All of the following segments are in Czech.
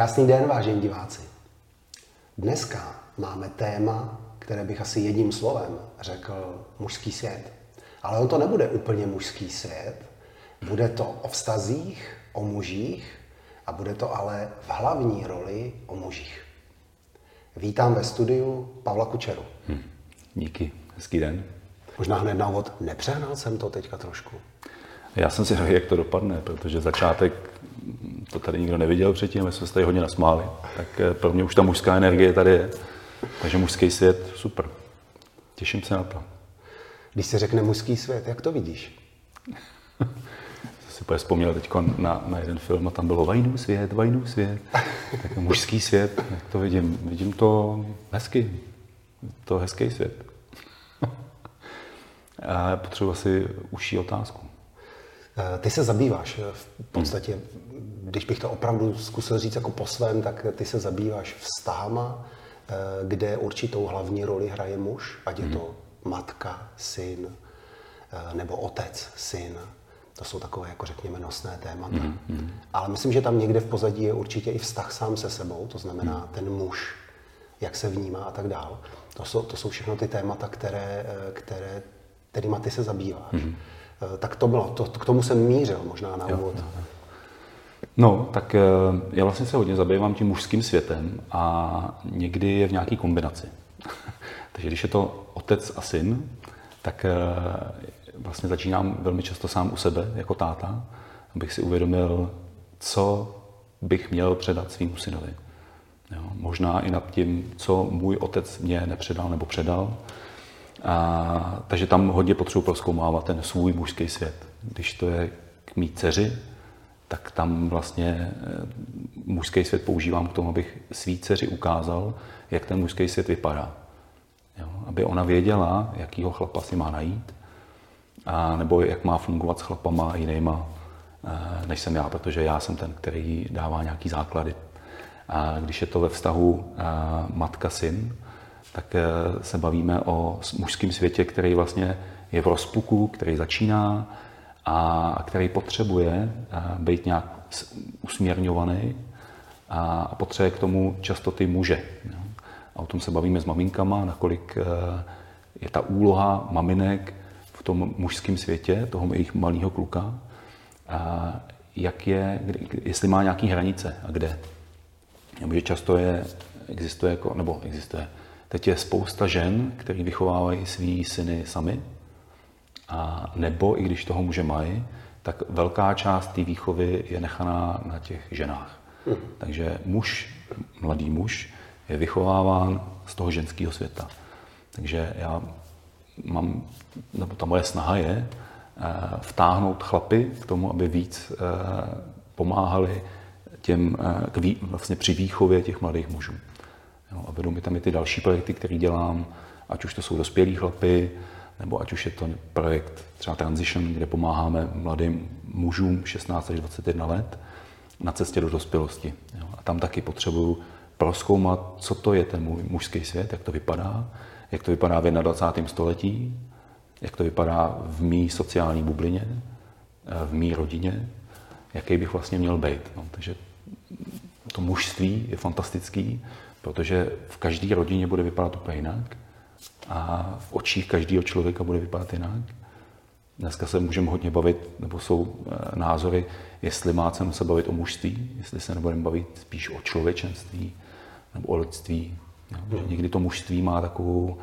Krásný den, vážení diváci. Dneska máme téma, které bych asi jedním slovem řekl mužský svět. Ale on to nebude úplně mužský svět. Bude to o vztazích, o mužích a bude to ale v hlavní roli o mužích. Vítám ve studiu Pavla Kučeru. Hm, díky, hezký den. Možná hned na úvod, nepřehnal jsem to teďka trošku. Já jsem si řekl, jak to dopadne, protože začátek to tady nikdo neviděl předtím, my jsme se tady hodně nasmáli. Tak eh, pro mě už ta mužská energie tady je. Takže mužský svět, super. Těším se na to. Když se řekne mužský svět, jak to vidíš? si vzpomněl teď na, na jeden film a tam bylo vajnů svět, vajnů svět. Tak mužský svět, jak to vidím? Vidím to hezky. To hezký svět. a potřebuji asi užší otázku. Eh, ty se zabýváš eh, v podstatě, když bych to opravdu zkusil říct jako po svém, tak ty se zabýváš vztahama, eh, kde určitou hlavní roli hraje muž, ať je to matka, syn, nebo otec, syn. To jsou takové, jako řekněme, nosné témata. Mm, Ale myslím, že tam někde v pozadí je určitě i vztah sám se sebou, to znamená mm. ten muž, jak se vnímá a tak dál. To jsou, to jsou všechno ty témata, které, které, kterýma ty se zabýváš. Mm. Eh, tak to bylo, to, k tomu jsem mířil možná na úvod. Jo, jo. No, tak eh, já vlastně se hodně zabývám tím mužským světem a někdy je v nějaký kombinaci. Takže když je to otec a syn, tak eh, vlastně začínám velmi často sám u sebe jako táta, abych si uvědomil, co bych měl předat svým synovi. Jo, možná i nad tím, co můj otec mě nepředal nebo předal, a, takže tam hodně potřebuji proskoumávat ten svůj mužský svět. Když to je k mý dceři, tak tam vlastně eh, mužský svět používám k tomu, abych svý dceři ukázal, jak ten mužský svět vypadá. Jo? Aby ona věděla, jakýho chlapa si má najít, a nebo jak má fungovat s chlapama jinýma, eh, než jsem já, protože já jsem ten, který dává nějaký základy. A když je to ve vztahu eh, matka-syn, tak eh, se bavíme o mužském světě, který vlastně je v rozpuku, který začíná a který potřebuje eh, být nějak usměrňovaný a potřebuje k tomu často ty muže. A o tom se bavíme s maminkama, nakolik eh, je ta úloha maminek v tom mužském světě, toho jejich malého kluka, a jak je, jestli má nějaké hranice a kde. Protože často je, existuje, jako, nebo existuje, Teď je spousta žen, které vychovávají svý syny sami, a nebo i když toho muže mají, tak velká část té výchovy je nechaná na těch ženách. Hmm. Takže muž, mladý muž, je vychováván z toho ženského světa. Takže já mám, nebo ta moje snaha je eh, vtáhnout chlapy k tomu, aby víc eh, pomáhali těm, eh, k vý, vlastně při výchově těch mladých mužů. Jo, a vedou mi tam i ty další projekty, které dělám, ať už to jsou dospělí chlapy, nebo ať už je to projekt třeba Transition, kde pomáháme mladým mužům 16 až 21 let na cestě do dospělosti. Jo. A tam taky potřebuju proskoumat, co to je ten mužský svět, jak to vypadá, jak to vypadá v 21. století, jak to vypadá v mý sociální bublině, v mý rodině, jaký bych vlastně měl být. No, takže to mužství je fantastický, protože v každé rodině bude vypadat úplně jinak a v očích každého člověka bude vypadat jinak. Dneska se můžeme hodně bavit, nebo jsou eh, názory, jestli má cenu se bavit o mužství, jestli se nebudeme bavit spíš o člověčenství nebo o lidství. Jo? Někdy to mužství má takovou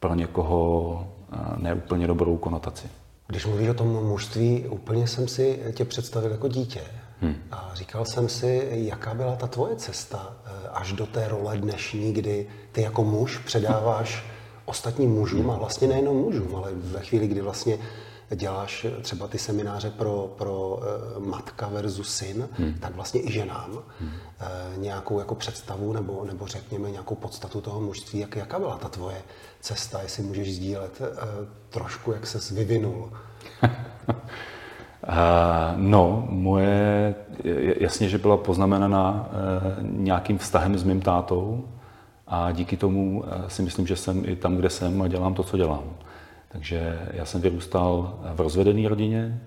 pro někoho eh, neúplně dobrou konotaci. Když mluvíš o tom mužství, úplně jsem si tě představil jako dítě. Hmm. A říkal jsem si, jaká byla ta tvoje cesta eh, až do té role dnešní, kdy ty jako muž předáváš ostatním mužům a vlastně nejenom mužům, ale ve chvíli, kdy vlastně děláš třeba ty semináře pro, pro uh, matka versus syn, hmm. tak vlastně i ženám hmm. uh, nějakou jako představu nebo, nebo řekněme nějakou podstatu toho mužství. Jak, jaká byla ta tvoje cesta, jestli můžeš sdílet trošku, jak ses vyvinul? No, moje, jasně, že byla poznamenaná nějakým vztahem s mým tátou a díky tomu si myslím, že jsem i tam, kde jsem a dělám to, co dělám. Takže já jsem vyrůstal v rozvedené rodině,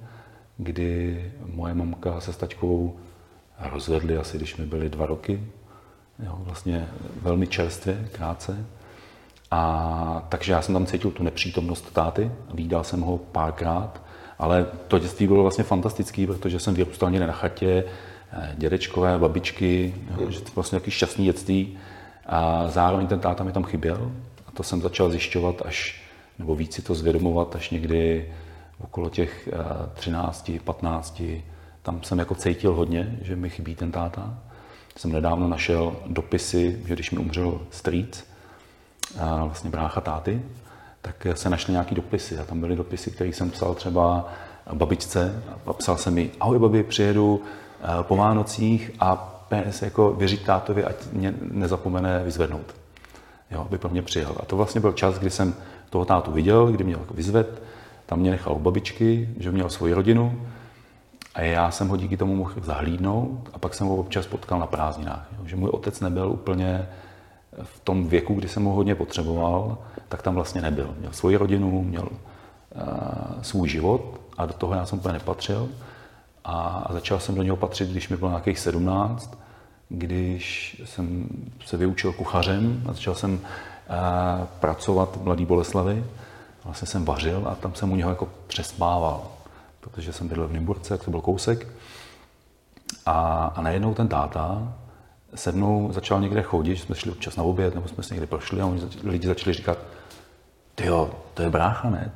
kdy moje mamka se s taťkou rozvedli asi, když mi byly dva roky. Jo, vlastně velmi čerstvě, krátce. A takže já jsem tam cítil tu nepřítomnost táty, výdal jsem ho párkrát, ale to dětství bylo vlastně fantastický, protože jsem vyrůstal někde na chatě, eh, dědečkové, babičky, jo, že to vlastně nějaký šťastný dětství. A zároveň ten táta mi tam chyběl a to jsem začal zjišťovat až, nebo víc si to zvědomovat až někdy okolo těch 13, eh, 15. Tam jsem jako cítil hodně, že mi chybí ten táta. Jsem nedávno našel dopisy, že když mi umřel strýc, vlastně brácha táty, tak se našly nějaký dopisy a tam byly dopisy, které jsem psal třeba babičce a psal jsem mi, ahoj babi, přijedu eh, po Vánocích a PS jako věřit tátovi, ať mě nezapomene vyzvednout. Jo, aby pro mě přijel. A to vlastně byl čas, kdy jsem toho tátu viděl, kdy mě jako vyzved, tam mě nechal u babičky, že měl svoji rodinu a já jsem ho díky tomu mohl zahlídnout a pak jsem ho občas potkal na prázdninách. Jo, že můj otec nebyl úplně v tom věku, kdy jsem ho hodně potřeboval, tak tam vlastně nebyl. Měl svoji rodinu, měl uh, svůj život a do toho já jsem úplně nepatřil. A, a začal jsem do něho patřit, když mi bylo nějakých 17, když jsem se vyučil kuchařem a začal jsem uh, pracovat v Mladý Boleslavi. Vlastně jsem vařil a tam jsem u něho jako přespával, protože jsem bydlel v Nymburce, jak to byl kousek. A, a najednou ten táta se mnou začal někde chodit, že jsme šli občas na oběd, nebo jsme se někde prošli a oni, lidi začali říkat, ty jo, to je brácha, ne?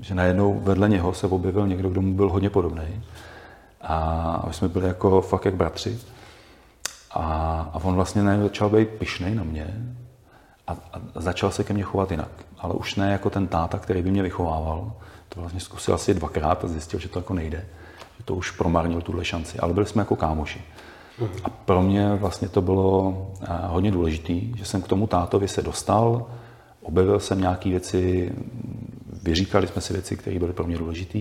Že najednou vedle něho se objevil někdo, kdo mu byl hodně podobný. A my jsme byli jako fakt jak bratři. A, a on vlastně najednou začal být pišnej na mě a, a začal se ke mně chovat jinak. Ale už ne jako ten táta, který by mě vychovával. To vlastně zkusil asi dvakrát a zjistil, že to jako nejde. Že to už promarnil tuhle šanci. Ale byli jsme jako kámoši. A pro mě vlastně to bylo eh, hodně důležité, že jsem k tomu tátovi se dostal, objevil jsem nějaké věci, vyříkali jsme si věci, které byly pro mě důležité.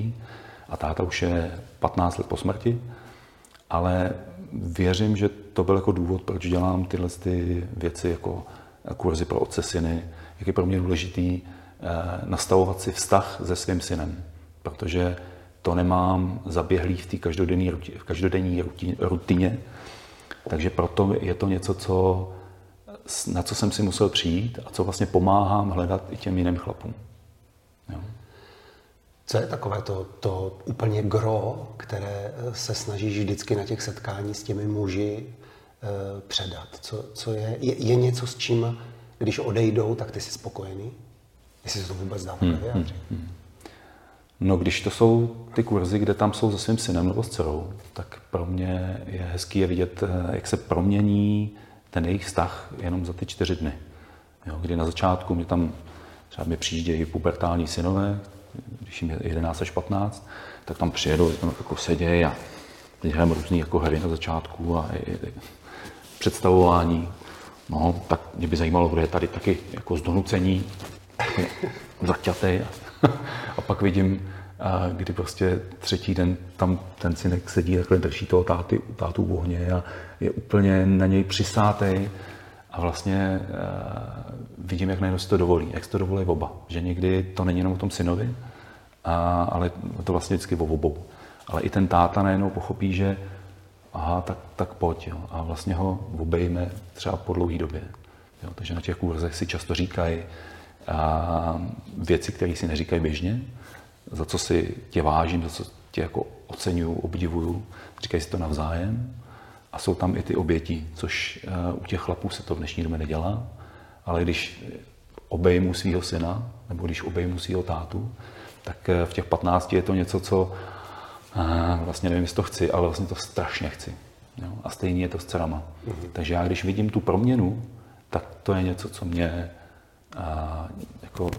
A táta už je 15 let po smrti, ale věřím, že to byl jako důvod, proč dělám tyhle ty věci jako kurzy pro otce syny, jak je pro mě důležitý eh, nastavovat si vztah se svým synem, protože to nemám zaběhlý v té každodenní, v každodenní rutině, takže proto je to něco, co, na co jsem si musel přijít a co vlastně pomáhám hledat i těm jiným chlapům. Jo. Co je takové to, to úplně gro, které se snažíš vždycky na těch setkání s těmi muži e, předat? Co, co je, je, je něco, s čím, když odejdou, tak ty jsi spokojený? Jestli se to vůbec dá hmm, vyjádřit? Hmm, hmm. No, když to jsou ty kurzy, kde tam jsou se svým synem nebo s dcerou, tak pro mě je hezký je vidět, eh, jak se promění ten jejich vztah jenom za ty čtyři dny. Jo, kdy na začátku mě tam třeba mi přijíždějí pubertální synové, když jim je 11 až 15, tak tam přijedou, tam jako sedějí a teď hrajeme různé jako hry na začátku a i, i, představování. No, tak mě by zajímalo, kdo je tady taky jako zdonucení, zaťatý a pak vidím, kdy prostě třetí den tam ten synek sedí, takhle drží toho táty, tátu v ohně a je úplně na něj přisátej a vlastně vidím, jak najednou si to dovolí, jak si to dovolí oba. Že někdy to není jenom o tom synovi, a, ale to vlastně vždycky o obou. Ale i ten táta najednou pochopí, že aha, tak, tak pojď. Jo. A vlastně ho obejme třeba po dlouhé době. Jo. Takže na těch kurzech si často říkají, a věci, které si neříkají běžně, za co si tě vážím, za co tě jako oceňuju, obdivuju, říkají si to navzájem. A jsou tam i ty oběti, což eh, u těch chlapů se to v dnešní době nedělá, ale když obejmu svého syna, nebo když obejmu svého tátu, tak eh, v těch 15 je to něco, co eh, vlastně nevím, jestli to chci, ale vlastně to strašně chci. Jo? A stejně je to s dcerama. Mm-hmm. Takže já, když vidím tu proměnu, tak to je něco, co mě a jako,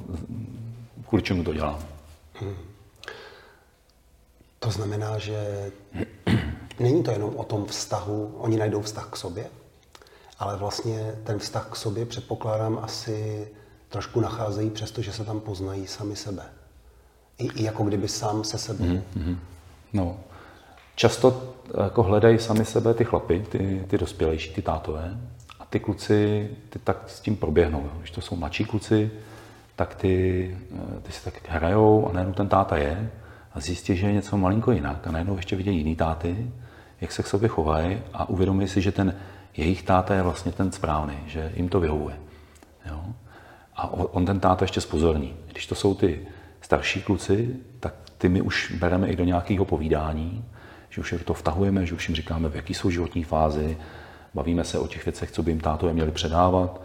kvůli čemu to dělám. Hmm. To znamená, že není to jenom o tom vztahu, oni najdou vztah k sobě, ale vlastně ten vztah k sobě předpokládám asi trošku nacházejí, přestože se tam poznají sami sebe. I, i jako kdyby sám se sebou. Mm-hmm. No, často jako hledají sami sebe ty chlapy, ty, ty dospělejší, ty tátové, ty kluci ty tak s tím proběhnou. Když to jsou mladší kluci, tak ty, eh, ty si tak hrajou a najednou ten táta je a zjistí, že je něco malinko jinak a najednou ještě vidějí jiný táty, jak se k sobě chovají a uvědomí si, že ten jejich táta je vlastně ten správný, že jim to vyhovuje. Jo? A on ten táta ještě spozorní. Když to jsou ty starší kluci, tak ty my už bereme i do nějakého povídání, že už je to vtahujeme, že už jim říkáme, v jaký jsou životní fázi, bavíme se o těch věcech, co by jim tátové měli předávat,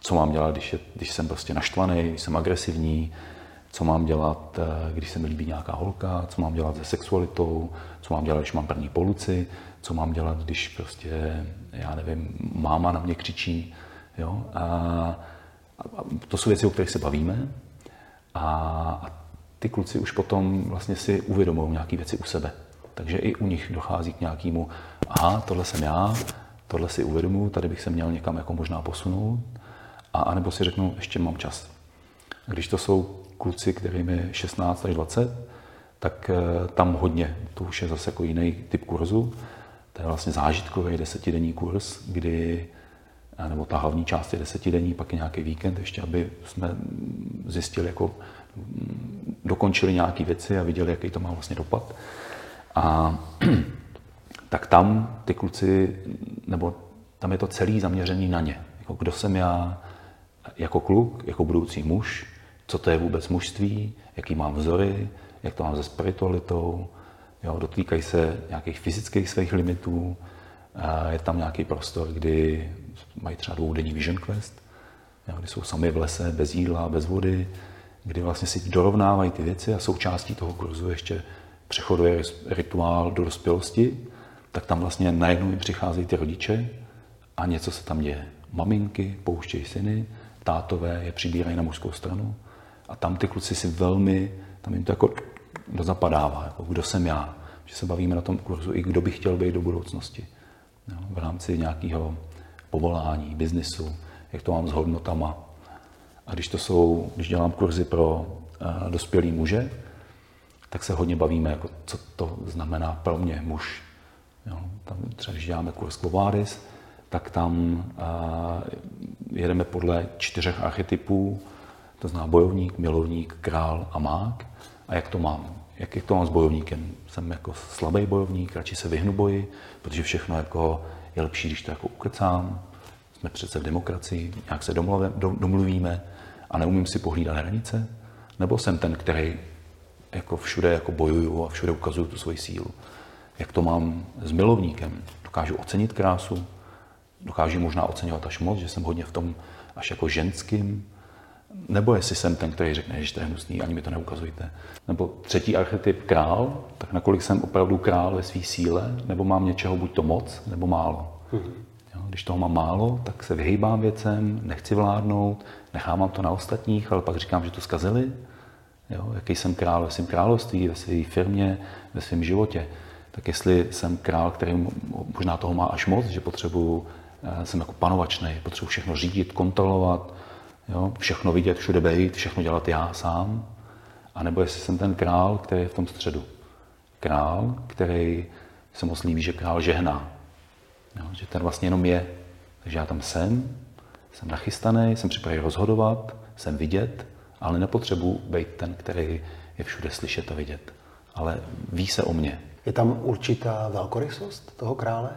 co mám dělat, když, je, když jsem prostě naštvaný, když jsem agresivní, co mám dělat, eh, když se mi líbí nějaká holka, co mám dělat se sexualitou, co mám dělat, když mám první poluci, co mám dělat, když prostě, já nevím, máma na mě křičí. Jo? A, a to jsou věci, o kterých se bavíme. A, a ty kluci už potom vlastně si uvědomují nějaké věci u sebe. Takže i u nich dochází k nějakému, aha, tohle jsem já, tohle si uvědomuji, tady bych se měl někam jako možná posunout, a anebo si řeknu, ještě mám čas. Když to jsou kluci, kterým je 16 až 20, tak eh, tam hodně, to už je zase jako jiný typ kurzu, to je vlastně zážitkový desetidenní kurz, kdy, nebo ta hlavní část je desetidenní, pak je nějaký víkend ještě, aby jsme zjistili, jako mm, dokončili nějaké věci a viděli, jaký to má vlastně dopad. A tak tam ty kluci, nebo tam je to celý zaměřený na ně. Jako kdo jsem já jako kluk, jako budoucí muž, co to je vůbec mužství, jaký mám vzory, jak to mám se spiritualitou, jo, dotýkají se nějakých fyzických svých limitů, je tam nějaký prostor, kdy mají třeba dvoudenní vision quest, kdy jsou sami v lese, bez jídla, bez vody, kdy vlastně si dorovnávají ty věci a součástí toho kurzu ještě přechoduje rituál do dospělosti, tak tam vlastně najednou jim přicházejí ty rodiče a něco se tam děje. Maminky pouštějí syny, tátové je přibírají na mužskou stranu a tam ty kluci si velmi, tam jim to jako zapadává, jako kdo jsem já. Že se bavíme na tom kurzu i kdo by chtěl být do budoucnosti. Jo, v rámci nějakého povolání, biznisu, jak to mám s hodnotama. A když to jsou, když dělám kurzy pro uh, dospělý muže, tak se hodně bavíme, jako co to znamená pro mě muž. Jo, tam třeba, když děláme kurz Quovadis, tak tam uh, jedeme podle čtyřech archetypů, to znamená bojovník, milovník, král a mák. A jak to mám? Jak, jak to mám s bojovníkem? Jsem jako slabý bojovník, radši se vyhnu boji, protože všechno jako je lepší, když to jako ukecám. Jsme přece v demokracii, nějak se domluvíme, domluvíme a neumím si pohlídat hranice. Nebo jsem ten, který jako všude jako bojuju a všude ukazuju tu svoji sílu. Jak to mám s milovníkem? Dokážu ocenit krásu, dokážu možná oceňovat až moc, že jsem hodně v tom až jako ženským, nebo jestli jsem ten, který řekne, že to je hnusný, ani mi to neukazujte. Nebo třetí archetyp král, tak nakolik jsem opravdu král ve své síle, nebo mám něčeho buď to moc, nebo málo. Mm-hmm. Jo, když toho mám málo, tak se vyhýbám věcem, nechci vládnout, nechávám to na ostatních, ale pak říkám, že to zkazili. Jo, jaký jsem král ve svém království, ve své firmě, ve svém životě. Tak jestli jsem král, který možná toho má až moc, že potřebuju, eh, jsem jako panovačný, potřebuji všechno řídit, kontrolovat, jo, všechno vidět, všude být, všechno dělat já sám, a nebo jestli jsem ten král, který je v tom středu. Král, který se moc líbí, že král žehná. Jo, že ten vlastně jenom je. Takže já tam jsem, jsem nachystaný, jsem připravený rozhodovat, jsem vidět, ale nepotřebuji být ten, který je všude slyšet a vidět. Ale ví se o mě. Je tam určitá velkorysost toho krále?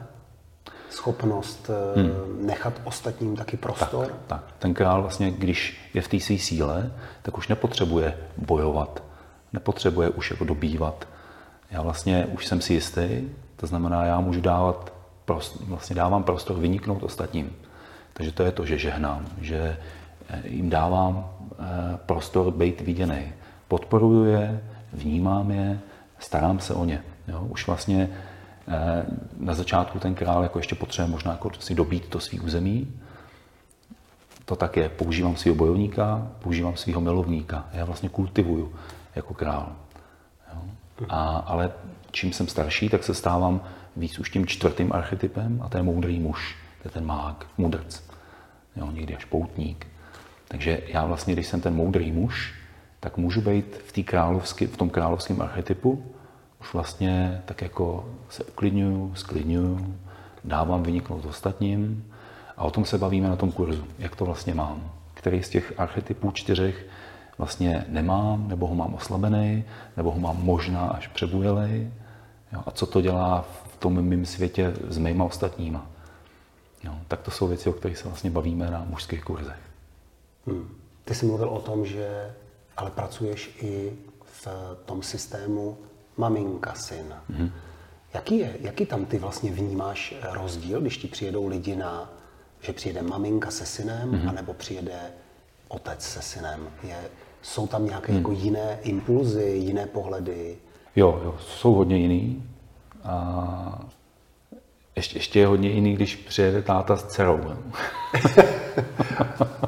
schopnost eh, hmm. nechat ostatním taky prostor? Tak, tak. Ten král vlastně, když je v té své síle, tak už nepotřebuje bojovat, nepotřebuje už jako dobývat. Já vlastně už jsem si jistý, to znamená, já můžu dávat, prost, vlastně dávám prostor vyniknout ostatním. Takže to je to, že žehnám, že jim dávám eh, prostor být viděný. Podporuju je, vnímám je, starám se o ně. Jo? Už vlastně Eh, na začátku ten král jako ještě potřebuje možná jako si dobít to svý území. To tak je. Používám svého bojovníka, používám svého milovníka. Já vlastně kultivuju jako král. Jo? A, ale čím jsem starší, tak se stávám víc už tím čtvrtým archetypem a to je moudrý muž. To je ten mák, mudrc. Jo, někdy až poutník. Takže já vlastně, když jsem ten moudrý muž, tak můžu být v, královský, v tom královském archetypu, už vlastně tak jako se uklidňuju, sklidňuju, dávám vyniknout ostatním a o tom se bavíme na tom kurzu, jak to vlastně mám. Který z těch archetypů čtyřech vlastně nemám, nebo ho mám oslabený, nebo ho mám možná až přebujelej. Jo? A co to dělá v tom mém světě s mýma ostatníma. Jo? Tak to jsou věci, o kterých se vlastně bavíme na mužských kurzech. Hmm. Ty jsi mluvil o tom, že ale pracuješ i v tom systému maminka, syn. Hmm. Jaký, je, jaký tam ty vlastně vnímáš rozdíl, když ti přijedou lidi na, že přijede maminka se synem, hmm. anebo přijede otec se synem? Je, jsou tam nějaké hmm. jako jiné impulzy, jiné pohledy? Jo, jo, jsou hodně jiný. A ještě, ještě je hodně jiný, když přijede táta s dcerou.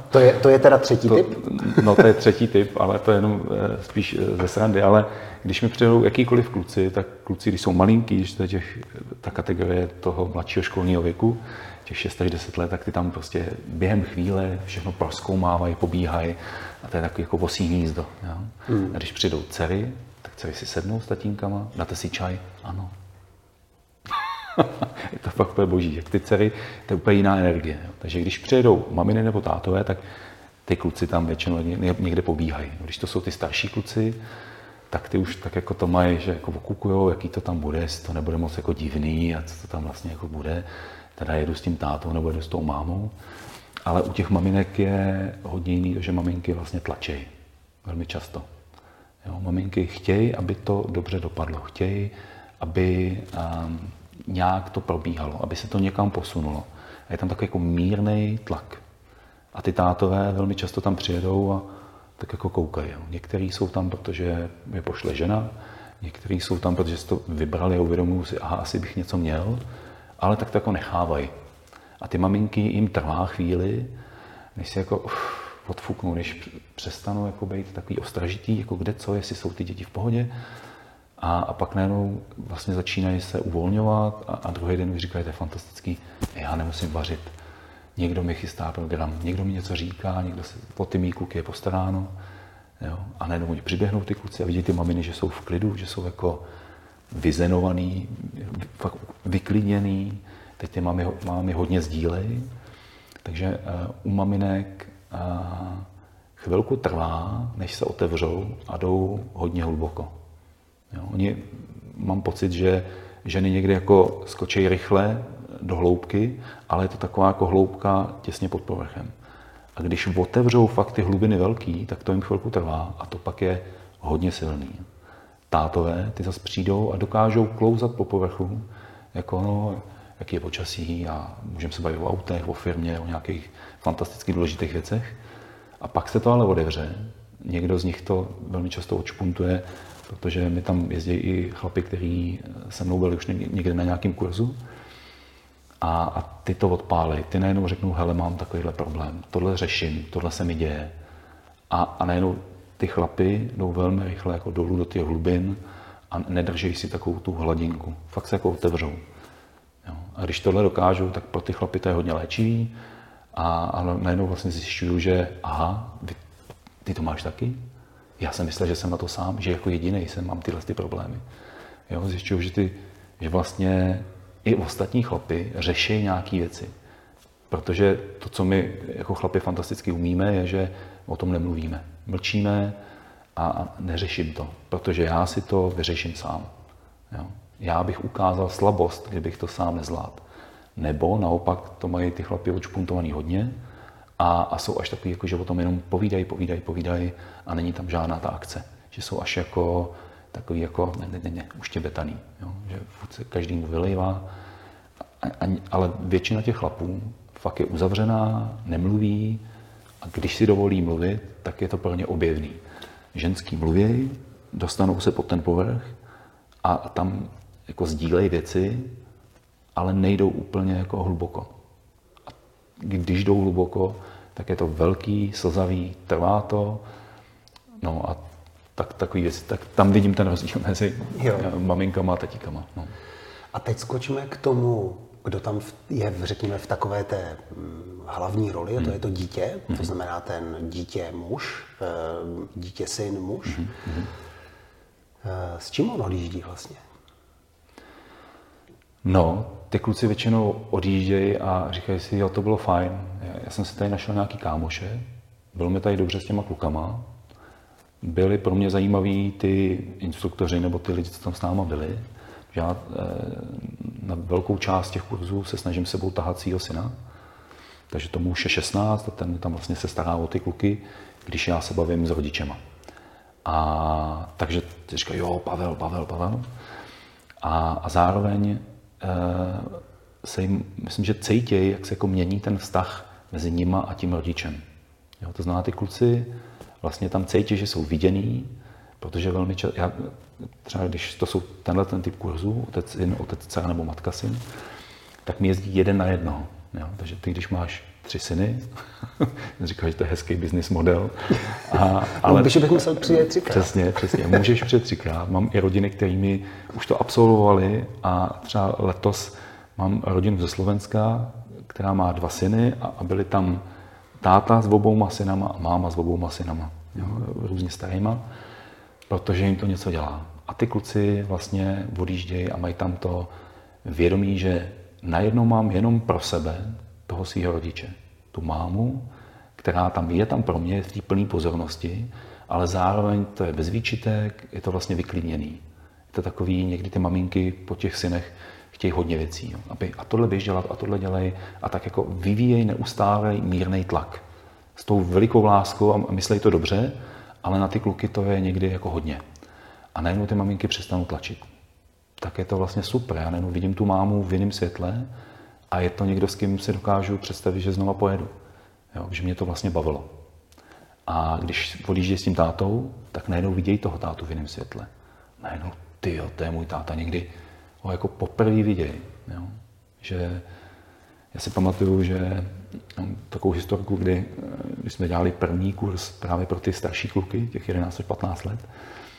to, je, to je teda třetí to, typ? No to je třetí typ, ale to je jenom eh, spíš eh, ze srandy. Ale když mi přijedou jakýkoliv kluci, tak kluci, když jsou malinký, když to je těch, ta kategorie toho mladšího školního věku, těch 6 až 10 let, tak ty tam prostě během chvíle všechno proskoumávají, pobíhají a to je takový jako vosí hnízdo. Jo? Hmm. A když přijdou dcery, tak dcery si sednou s tatínkama, dáte si čaj, ano, fakt úplně boží. Jak ty dcery, to je úplně jiná energie. Jo. Takže když přijedou maminy nebo tátové, tak ty kluci tam většinou někde pobíhají. Když to jsou ty starší kluci, tak ty už tak jako to mají, že jako okukujou, jaký to tam bude, jestli to nebude moc jako divný a co to tam vlastně jako bude. Teda jedu s tím tátou nebo jedu s tou mámou. Ale u těch maminek je hodně jiný, že maminky vlastně tlačejí. Velmi často. Jo, maminky chtějí, aby to dobře dopadlo. Chtějí, aby um, nějak to probíhalo, aby se to někam posunulo. A je tam takový jako mírný tlak. A ty tátové velmi často tam přijedou a tak jako koukají. Někteří jsou tam, protože je pošle žena, někteří jsou tam, protože si to vybrali a uvědomují si, aha, asi bych něco měl, ale tak to jako nechávají. A ty maminky jim trvá chvíli, než si jako uf, odfuknou, než přestanou jako být takový ostražitý, jako kde co, jestli jsou ty děti v pohodě, a, a pak najednou vlastně začínají se uvolňovat a, a druhý den už říkají, to je fantastický, já nemusím vařit. Někdo mi chystá program, někdo mi něco říká, někdo se po ty mý kluky je postaráno. Jo? A najednou oni přiběhnou ty kluci a vidí ty maminy, že jsou v klidu, že jsou jako vyzenovaný, fakt vyklidněný. Teď ty mamy, mamy hodně sdílej. Takže uh, u maminek uh, chvilku trvá, než se otevřou a jdou hodně hluboko. Jo, oni, mám pocit, že ženy někdy jako skočí rychle do hloubky, ale je to taková jako hloubka těsně pod povrchem. A když otevřou fakt ty hlubiny velký, tak to jim chvilku trvá a to pak je hodně silný. Tátové, ty zase přijdou a dokážou klouzat po povrchu, jako no, jaký je počasí a můžeme se bavit o autech, o firmě, o nějakých fantasticky důležitých věcech. A pak se to ale otevře. Někdo z nich to velmi často odšpuntuje protože mi tam jezdí i chlapi, kteří se mnou byli už někde na nějakém kurzu a, a ty to odpálí. Ty najednou řeknou, hele, mám takovýhle problém, tohle řeším, tohle se mi děje. A, a najednou ty chlapy jdou velmi rychle jako dolů do těch hlubin a nedrží si takovou tu hladinku. Fakt se jako otevřou. Jo. A když tohle dokážou, tak pro ty chlapy to je hodně léčivý. A, a najednou vlastně zjišťuju, že aha, vy, ty to máš taky? Já jsem myslel, že jsem na to sám, že jako jediný jsem mám tyhle ty problémy. Jo, zjišťuju, že, ty, že vlastně i ostatní chlapy řeší nějaké věci. Protože to, co my jako chlapi fantasticky umíme, je, že o tom nemluvíme. Mlčíme a neřeším to, protože já si to vyřeším sám. Jo. Já bych ukázal slabost, kdybych to sám nezvládl. Nebo naopak to mají ty chlapi odšpuntovaný hodně a, a jsou až takový, jako, že o tom jenom povídají, povídají, povídají a není tam žádná ta akce. Že jsou až jako takový jako ne, ne, ne, ne uštěbetaný, jo? že se každý mu vylejvá. A, a, ale většina těch chlapů fakt je uzavřená, nemluví a když si dovolí mluvit, tak je to pro ně objevný. Ženský mluví, dostanou se pod ten povrch a, a tam jako sdílejí věci, ale nejdou úplně jako hluboko. A když jdou hluboko, tak je to velký, slzavý, trvá to. No a tak, takový věci, tak tam vidím ten rozdíl mezi jo. maminkama a tatíkama. No. A teď skočíme k tomu, kdo tam je, řekněme, v takové té mm, hlavní roli, a to hmm. je to dítě, hmm. to znamená ten dítě muž, eh, dítě syn muž. Hmm. Hmm. S čím on odjíždí vlastně? No, ty kluci většinou odjíždějí a říkají si, jo, to bylo fajn. Já jsem si tady našel nějaký kámoše, bylo mi tady dobře s těma klukama. Byli pro mě zajímaví ty instruktoři nebo ty lidi, co tam s náma byli. Já eh, na velkou část těch kurzů se snažím sebou tahat svého syna, takže tomu už je 16 a ten tam vlastně se stará o ty kluky, když já se bavím s rodičema. A takže říkají, jo, Pavel, Pavel, Pavel. A, a zároveň se jim, myslím, že cítějí, jak se jako mění ten vztah mezi nima a tím rodičem. Jo, to znamená, ty kluci vlastně tam cítí, že jsou viděný, protože velmi často, já třeba když to jsou tenhle ten typ kurzů, otec syn, otec dcera nebo matka syn, tak mi jezdí jeden na jednoho. Jo? Takže ty, když máš tři syny, říkáš, že to je hezký business model. A, ale no, bych musel přijet třikrát. Přesně, přesně. Můžeš přijet třikrát. Mám i rodiny, kterými už to absolvovali a třeba letos mám rodinu ze Slovenska, která má dva syny a, a byli tam táta s obouma synama a máma s obouma synama. Jo? Různě starýma protože jim to něco dělá. A ty kluci vlastně odjíždějí a mají tam to vědomí, že najednou mám jenom pro sebe toho svého rodiče. Tu mámu, která tam je tam pro mě v té plné pozornosti, ale zároveň to je bez výčitek, je to vlastně vyklidněný. Je to takový, někdy ty maminky po těch synech chtějí hodně věcí. Jo. Aby a tohle běž dělat, a tohle dělej, a tak jako vyvíjejí neustále mírný tlak. S tou velikou láskou a myslej to dobře, ale na ty kluky to je někdy jako hodně. A najednou ty maminky přestanou tlačit. Tak je to vlastně super. Já najednou vidím tu mámu v jiném světle a je to někdo, s kým si dokážu představit, že znova pojedu. Jo, že mě to vlastně bavilo. A když odjíždí s tím tátou, tak najednou vidějí toho tátu v jiném světle. Najednou, ty to je můj táta. Někdy ho jako poprvé vidějí. Jo. Že já si pamatuju, že takovou historku, kdy když jsme dělali první kurz právě pro ty starší kluky, těch 11 až 15 let,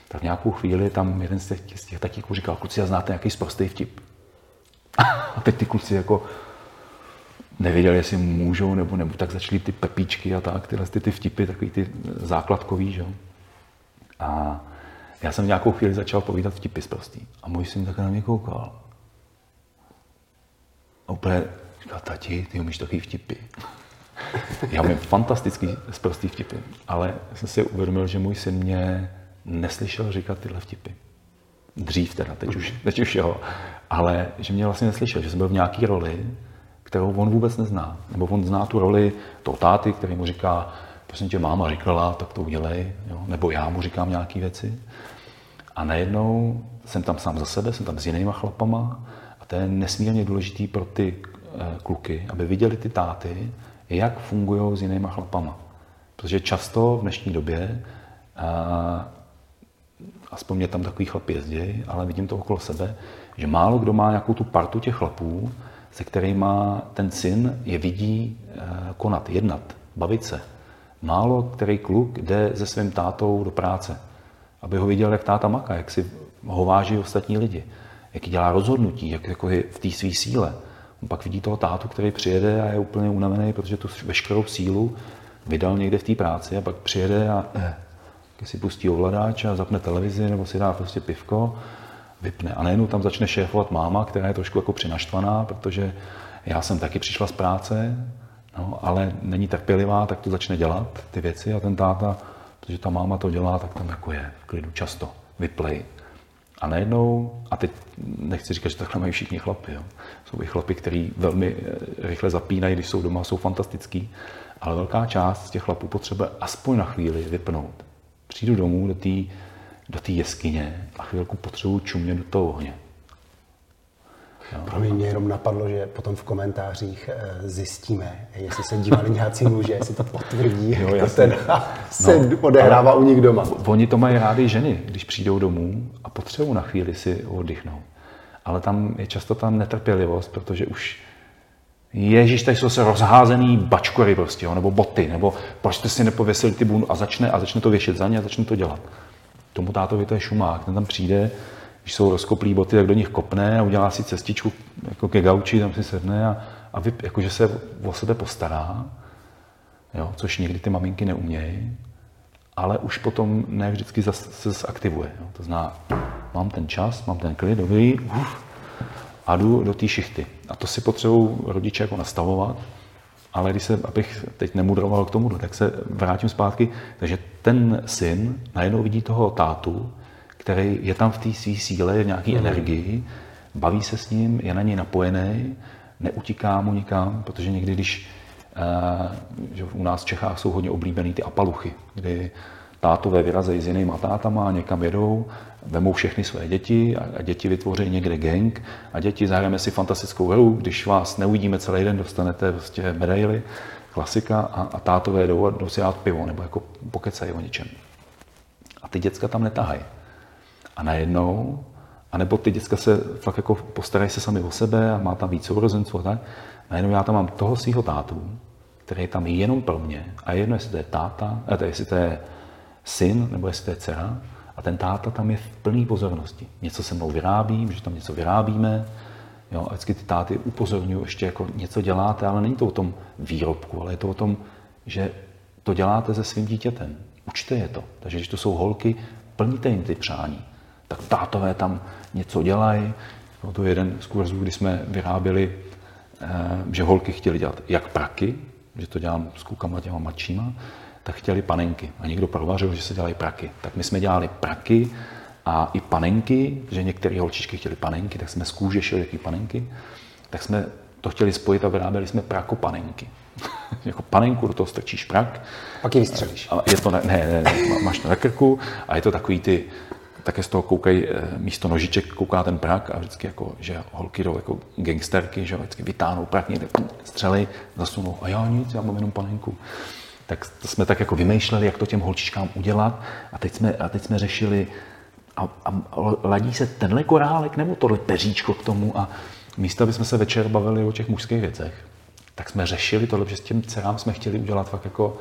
tak v nějakou chvíli tam jeden z těch, z těch tatíků říkal, kluci, já znáte nějaký sprostý vtip. A teď ty kluci jako nevěděli, jestli můžou nebo nebo, tak začaly ty pepíčky a tak, tyhle ty, ty vtipy, takový ty základkový, že? A já jsem nějakou chvíli začal povídat vtipy sprostý. A můj syn tak na mě koukal. A úplně říkal, tati, ty umíš takový vtipy. Já mám fantastický sprostý vtipy, ale jsem si uvědomil, že můj syn mě neslyšel říkat tyhle vtipy. Dřív teda, teď už, teď už jo. Ale že mě vlastně neslyšel, že jsem byl v nějaké roli, kterou on vůbec nezná. Nebo on zná tu roli toho táty, který mu říká, prosím tě, máma říkala, tak to udělej. Jo? Nebo já mu říkám nějaké věci. A najednou jsem tam sám za sebe, jsem tam s jinýma chlapama a to je nesmírně důležitý pro ty eh, kluky, aby viděli ty táty, jak fungují s jinýma chlapama. Protože často v dnešní době, a, aspoň mě tam takový chlap jezdí, ale vidím to okolo sebe, že málo kdo má nějakou tu partu těch chlapů, se kterými ten syn je vidí e, konat, jednat, bavit se. Málo který kluk jde se svým tátou do práce, aby ho viděl, jak táta maká, jak si ho váží ostatní lidi, jak dělá rozhodnutí, jak jako je v té své síle. On pak vidí toho tátu, který přijede a je úplně unavený, protože tu veškerou sílu vydal někde v té práci a pak přijede a eh, si pustí ovladač a zapne televizi nebo si dá prostě pivko, vypne. A najednou tam začne šéfovat máma, která je trošku jako přinaštvaná, protože já jsem taky přišla z práce, no, ale není trpělivá, tak to začne dělat, ty věci a ten táta, protože ta máma to dělá, tak tam jako je v klidu často, vyplej. A najednou, a teď nechci říkat, že takhle mají všichni chlapy, jo. jsou i chlapy, kteří velmi eh, rychle zapínají, když jsou doma, jsou fantastický, ale velká část z těch chlapů potřebuje aspoň na chvíli vypnout. Přijdu domů do té do jeskyně a chvilku potřebuji čumět do toho ohně. Pro mě, mě jenom napadlo, že potom v komentářích eh, zjistíme, jestli se dívali nějací muže, jestli to potvrdí, jo, jak to ten se no, odehrává u nich doma. Oni to mají rádi ženy, když přijdou domů a potřebují na chvíli si oddychnout. Ale tam je často tam netrpělivost, protože už Ježíš, tady jsou se rozházený bačkory prostě, jo, nebo boty, nebo proč jste si nepověsili ty bunu a začne, a začne to věšet za ně a začne to dělat. Tomu tátovi to je šumák, ten tam přijde, když jsou rozkoplý boty, tak do nich kopne a udělá si cestičku jako ke gauči, tam si sedne a, a vy, jakože se o sebe postará, jo, což někdy ty maminky neumějí, ale už potom ne vždycky se zaktivuje. Jo. To znamená, mám ten čas, mám ten klid, dobrý, uf, a jdu do té šichty. A to si potřebují rodiče jako nastavovat, ale když se, abych teď nemudroval k tomu, tak se vrátím zpátky. Takže ten syn najednou vidí toho tátu, který je tam v té své síle, v nějaké mm. energii, baví se s ním, je na něj napojený, neutíká mu nikam, protože někdy, když uh, že u nás v Čechách jsou hodně oblíbený ty apaluchy, kdy tátové vyrazejí s jinýma tátama, někam jedou, vemou všechny své děti a, děti vytvoří někde gang a děti zahrajeme si fantastickou hru, když vás neuvidíme celý den, dostanete prostě medaily, klasika a, a tátové jdou jdou si dát pivo nebo jako pokecají o něčem. A ty děcka tam netahají. A najednou, anebo ty děcka se fakt jako postarají se sami o sebe a má tam víc sourozenců a tak. Najednou já tam mám toho svého tátu, který je tam jenom pro mě a jedno, jestli to je táta, a jestli to je syn nebo jestli to je dcera, a ten táta tam je v plné pozornosti. Něco se mnou vyrábím, že tam něco vyrábíme. Jo, a vždycky ty táty upozorňují, ještě jako něco děláte, ale není to o tom výrobku, ale je to o tom, že to děláte se svým dítětem. Učte je to. Takže když to jsou holky, plníte jim ty přání. Tak tátové tam něco dělají. No, to je jeden z kurzů, kdy jsme vyráběli, eh, že holky chtěly dělat jak praky, že to dělám s klukama těma mladšíma, tak chtěli panenky. A někdo provařil, že se dělají praky. Tak my jsme dělali praky a i panenky, že některé holčičky chtěli panenky, tak jsme z kůže šili panenky. Tak jsme to chtěli spojit a vyráběli jsme prakopanenky. jako panenku, do toho strčíš prak. Pak ji vystřelíš. A je to, ne, ne, ne, máš to na krku a je to takový ty, také z toho koukají, eh, místo nožiček kouká ten prak a vždycky jako, že holky jdou jako gangsterky, že vždycky vytáhnou prak, někde střely, zasunou a já nic, já mám jenom panenku tak jsme tak jako vymýšleli, jak to těm holčičkám udělat a teď jsme, a teď jsme řešili, a, a ladí se tenhle korálek nebo tohle peříčko k tomu a místo, aby jsme se večer bavili o těch mužských věcech, tak jsme řešili tohle, že s těm dcerám jsme chtěli udělat fakt jako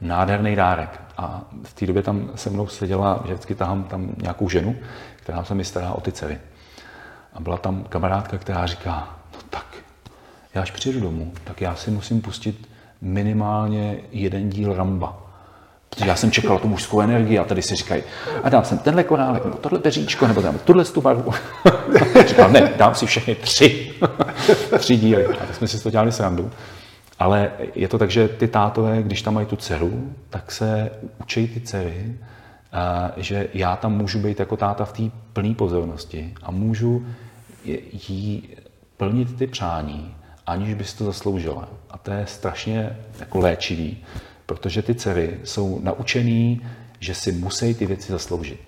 nádherný dárek. A v té době tam se mnou seděla, že vždycky tahám tam nějakou ženu, která se mi stará o ty dcery. A byla tam kamarádka, která říká, no tak, já až přijdu domů, tak já si musím pustit minimálně jeden díl Ramba. Protože já jsem čekal tu mužskou energii a tady si říkají, a dám jsem tenhle korálek, nebo tohle peříčko, nebo dám tuhle tu barvu. Říkal, ne, dám si všechny tři. tři díly. A tak jsme si to dělali srandu. Ale je to tak, že ty tátové, když tam mají tu dceru, tak se učí ty dcery, že já tam můžu být jako táta v té plné pozornosti a můžu jí plnit ty přání aniž bys to zasloužila. A to je strašně jako léčivý, protože ty dcery jsou naučený, že si musí ty věci zasloužit.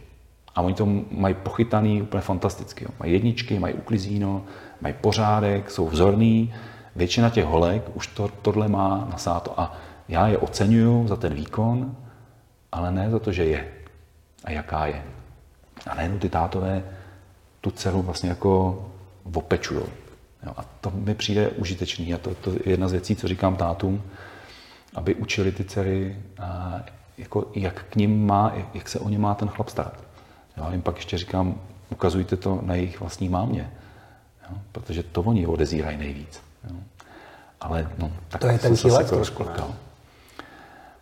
A oni to mají pochytaný úplně fantasticky. Mají jedničky, mají uklizíno, mají pořádek, jsou vzorný. Většina těch holek už to, tohle má nasáto. A já je oceňuju za ten výkon, ale ne za to, že je a jaká je. A nejenom ty tátové tu dceru vlastně jako opečujou. Jo, a to mi přijde užitečný a to, to je jedna z věcí, co říkám tátům, aby učili ty dcery, a jako, jak k ním má, jak se o ně má ten chlap starat. A jim pak ještě říkám, ukazujte to na jejich vlastní mámě, jo, protože to oni odezírají nejvíc. Jo. Ale no, tak to je tenký let trošku,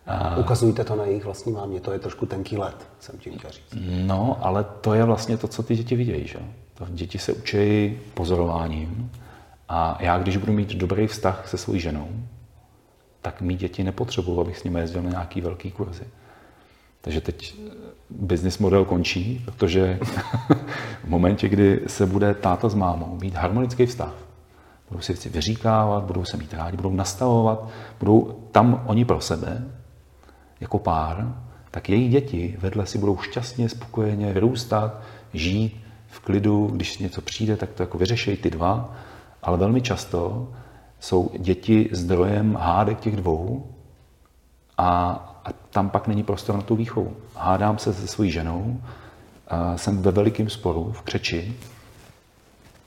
a... Ukazujte to na jejich vlastní mámě, to je trošku tenký let, jsem tím chtěl říct. No, ale to je vlastně to, co ty děti vidějí. Že? To děti se učí pozorováním, a já, když budu mít dobrý vztah se svou ženou, tak mý děti nepotřebují, abych s nimi jezdil na nějaký velký kurzy. Takže teď business model končí, protože v momentě, kdy se bude táta s mámou mít harmonický vztah, budou si věci vyříkávat, budou se mít rádi, budou nastavovat, budou tam oni pro sebe, jako pár, tak její děti vedle si budou šťastně, spokojeně vyrůstat, žít v klidu, když něco přijde, tak to jako vyřešejí ty dva ale velmi často jsou děti zdrojem hádek těch dvou a, a tam pak není prostor na tu výchovu. Hádám se se svojí ženou, a jsem ve velikém sporu, v křeči,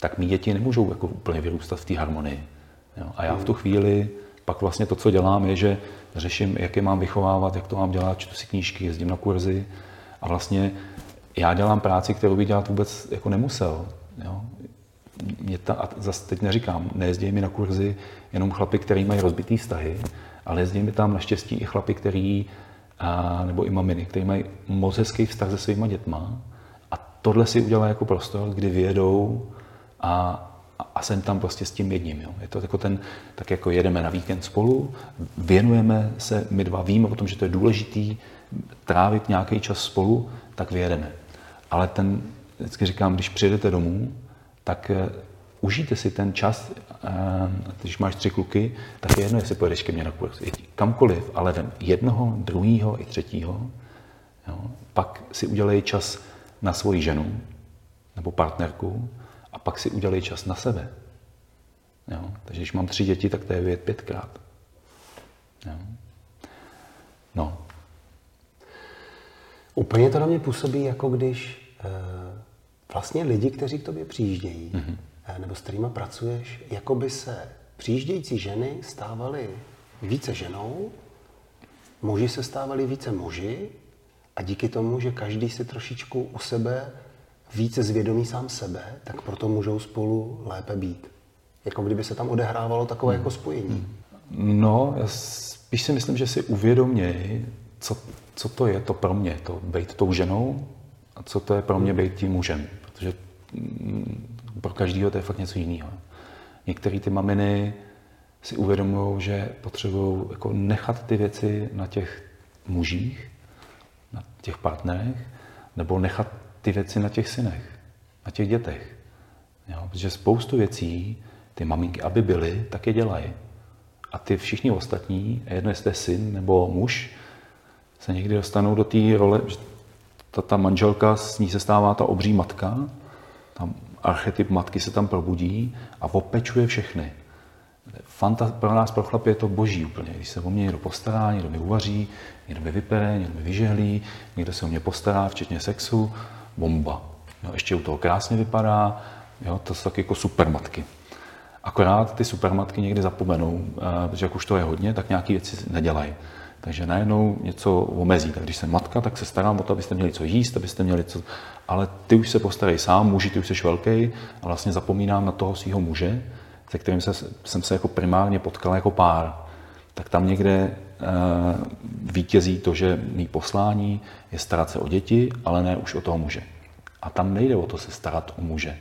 tak mý děti nemůžou jako úplně vyrůstat v té harmonii. Jo? A já v tu chvíli pak vlastně to, co dělám, je, že řeším, jak je mám vychovávat, jak to mám dělat, čtu si knížky, jezdím na kurzy a vlastně já dělám práci, kterou bych dělat vůbec jako nemusel. Jo? Mě ta, a zase teď neříkám, nejezdí mi na kurzy jenom chlapy, který mají rozbitý vztahy, ale jezdí mi tam naštěstí i chlapy, který, a, nebo i maminy, který mají moc hezký vztah se svýma dětma a tohle si udělá jako prostor, kdy vyjedou a, a jsem tam prostě s tím jedním. Jo. Je to jako ten, tak jako jedeme na víkend spolu, věnujeme se, my dva víme o tom, že to je důležitý trávit nějaký čas spolu, tak vyjedeme. Ale ten, vždycky říkám, když přijedete domů, tak eh, užijte si ten čas, eh, když máš tři kluky, tak je jedno, jestli pojedeš ke mně na kurz. Kamkoliv, ale vem jednoho, druhého i třetího. Jo. Pak si udělej čas na svoji ženu nebo partnerku a pak si udělej čas na sebe. Jo. Takže když mám tři děti, tak to je vědět pětkrát. Jo. No. Úplně to na mě působí, jako když e, vlastně lidi, kteří k tobě přijíždějí, mm-hmm. nebo s kterými pracuješ, jako by se přijíždějící ženy stávaly více ženou, muži se stávali více muži a díky tomu, že každý si trošičku u sebe více zvědomí sám sebe, tak proto můžou spolu lépe být. Jako kdyby se tam odehrávalo takové hmm. jako spojení. No, já spíš si myslím, že si uvědoměj, co, co to je to pro mě, to být tou ženou co to je pro mě být tím mužem. Protože mm, pro každého to je fakt něco jiného. Některé ty maminy si uvědomují, že potřebují jako nechat ty věci na těch mužích, na těch partnerech, nebo nechat ty věci na těch synech, na těch dětech. Jo? Protože spoustu věcí ty maminky, aby byly, tak je dělají. A ty všichni ostatní, jedno jestli je syn nebo muž, se někdy dostanou do té role, ta, ta manželka, s ní se stává ta obří matka, tam archetyp matky se tam probudí a opečuje všechny. Fanta, pro nás, pro chlapy, je to boží úplně. Když se o mě někdo postará, někdo mi uvaří, někdo mi vypere, někdo mi vyžehlí, někdo se o mě postará, včetně sexu, bomba. Jo, ještě u toho krásně vypadá, jo, to jsou taky jako supermatky. Akorát ty supermatky někdy zapomenou, eh, protože jak už to je hodně, tak nějaké věci nedělají. Takže najednou něco omezí. Tak když jsem matka, tak se starám o to, abyste měli co jíst, abyste měli co... Ale ty už se postarej sám, muži, ty už jsi velký a vlastně zapomínám na toho svého muže, se kterým se, jsem se jako primárně potkal jako pár. Tak tam někde e, vítězí to, že mý poslání je starat se o děti, ale ne už o toho muže. A tam nejde o to se starat o muže,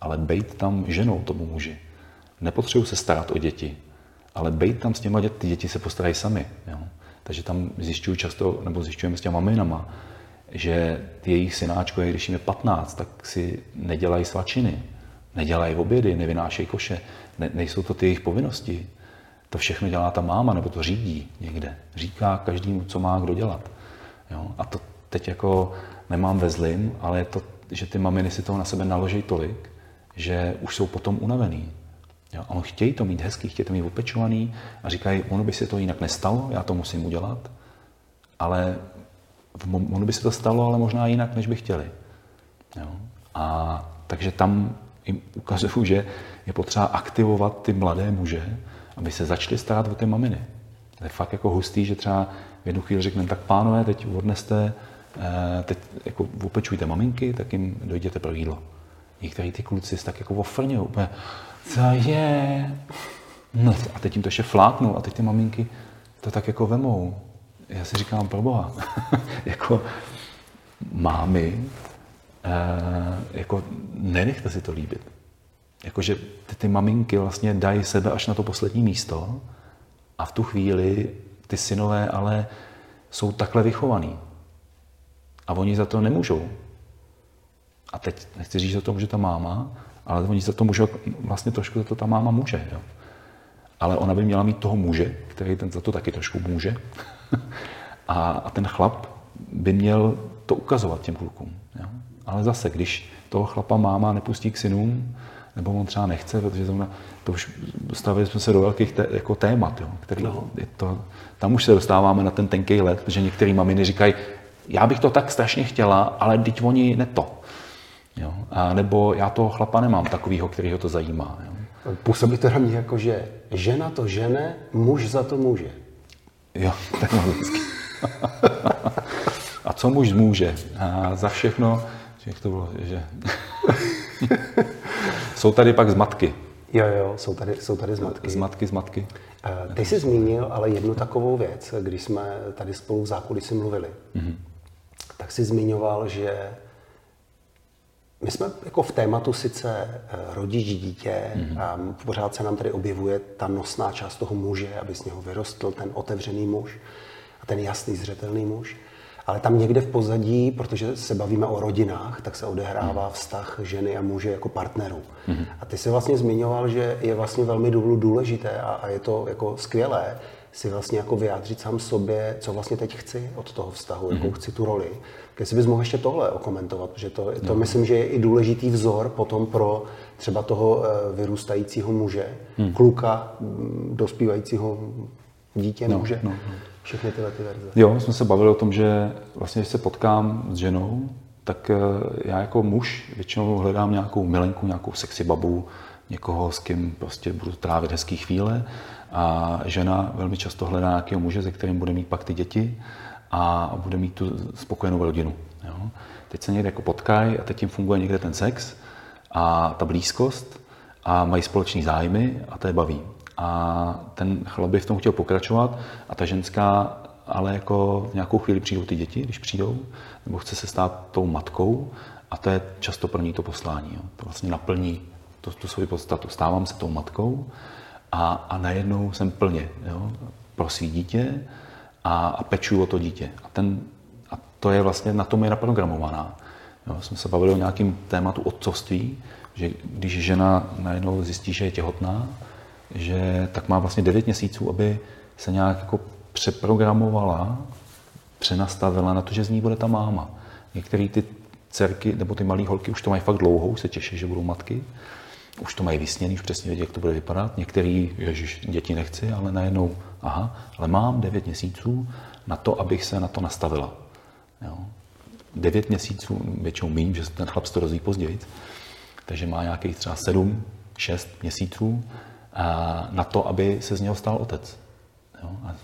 ale být tam ženou tomu muži. Nepotřebuji se starat o děti, ale být tam s těma děti, ty děti se postarají sami. Jo. Takže tam zjišťuju často, nebo zjišťujeme s těma maminama, že ty jejich synáčko, když jim je 15, tak si nedělají svačiny, nedělají obědy, nevynášejí koše, ne, nejsou to ty jejich povinnosti. To všechno dělá ta máma, nebo to řídí někde. Říká každému, co má kdo dělat. Jo? A to teď jako nemám ve zlým, ale je to, že ty maminy si toho na sebe naloží tolik, že už jsou potom unavený. Jo? A on chtějí to mít hezký, chtějí to mít opečovaný a říkají, ono by se to jinak nestalo, já to musím udělat, ale ono by se to stalo, ale možná jinak, než by chtěli. Jo? A takže tam jim ukazuju, že je potřeba aktivovat ty mladé muže, aby se začali starat o ty maminy. To je fakt jako hustý, že třeba v jednu chvíli řekneme, tak pánové, teď odneste, eh, teď jako opečujte maminky, tak jim dojděte pro jídlo. Některý ty kluci tak jako ofrňují úplně, co je? No a teď jim to ještě fláknou a teď ty maminky to tak jako vemou. Já si říkám, pro boha, jako mámy, eh, jako nenechte si to líbit. Jakože ty, ty maminky vlastně dají sebe až na to poslední místo a v tu chvíli ty synové ale jsou takhle vychovaný. A oni za to nemůžou. A teď nechci říct, že to může ta máma, ale oni za to můžou, vlastně trošku za to ta máma může. Jo. Ale ona by měla mít toho muže, který ten za to taky trošku může. a, a ten chlap by měl to ukazovat těm klukům. Jo. Ale zase, když toho chlapa máma nepustí k synům, nebo on třeba nechce, protože to, to už stavili jsme se do velkých té, jako témat, jo, který no. je to, tam už se dostáváme na ten tenký let, protože některý maminy říkají, já bych to tak strašně chtěla, ale teď oni ne to. Jo? A nebo já toho chlapa nemám takového, který ho to zajímá. Jo? Působí to na mě jako, že žena to žene, muž za to může. Jo, tak logicky. A co muž může? A za všechno, jak to bylo, že... jsou tady pak zmatky. Jo, jo, jsou tady, jsou tady zmatky. Zmatky, zmatky. Ty jsi zmínil ale jednu takovou věc, když jsme tady spolu v zákulisí mluvili. Mm-hmm. Tak jsi zmiňoval, že my jsme jako v tématu sice eh, rodič, dítě, mm-hmm. a pořád se nám tady objevuje ta nosná část toho muže, aby z něho vyrostl ten otevřený muž a ten jasný, zřetelný muž. Ale tam někde v pozadí, protože se bavíme o rodinách, tak se odehrává hmm. vztah ženy a muže jako partnerů. Hmm. A ty jsi vlastně zmiňoval, že je vlastně velmi důležité a, a je to jako skvělé si vlastně jako vyjádřit sám sobě, co vlastně teď chci od toho vztahu, hmm. jakou mhm. chci tu roli. Jestli bys mohl ještě tohle okomentovat, protože to, to no. myslím, že je i důležitý vzor potom pro třeba toho eh, vyrůstajícího muže, hmm. kluka, dospívajícího dítě, no, muže. No, no. Všechny tyhle ty verze. Jo, jsme se bavili o tom, že vlastně, když se potkám s ženou, tak eh, já jako muž většinou hledám nějakou milenku, nějakou sexy babu, někoho, s kým prostě budu trávit hezký chvíle. A žena velmi často hledá nějakého muže, se kterým bude mít pak ty děti a bude mít tu spokojenou rodinu. Jo? Teď se někde jako potkají a teď jim funguje někde ten sex a ta blízkost a mají společný zájmy a to je baví. A ten chlap by v tom chtěl pokračovat a ta ženská ale jako v nějakou chvíli přijdou ty děti, když přijdou, nebo chce se stát tou matkou a to je často pro ní to poslání. Jo. To vlastně naplní to, tu svoji podstatu. Stávám se tou matkou a, a najednou jsem plně jo, pro svý dítě a, a pečuju o to dítě. A, ten, a to je vlastně, na tom je naprogramovaná. Jo, jsme se bavili o nějakém tématu otcovství, že když žena najednou zjistí, že je těhotná, že tak má vlastně 9 měsíců, aby se nějak jako přeprogramovala, přenastavila na to, že z ní bude ta máma. Některé ty dcerky nebo ty malé holky už to mají fakt dlouho, už se těší, že budou matky. Už to mají vysněný, už přesně vědí, jak to bude vypadat. Některý, ježiš, děti nechci, ale najednou, aha, ale mám 9 měsíců na to, abych se na to nastavila. Jo. 9 měsíců, většinou méně, že ten chlap se to rozvíjí později, takže má nějakých třeba 7, 6 měsíců na to, aby se z něho stal otec. Jo? A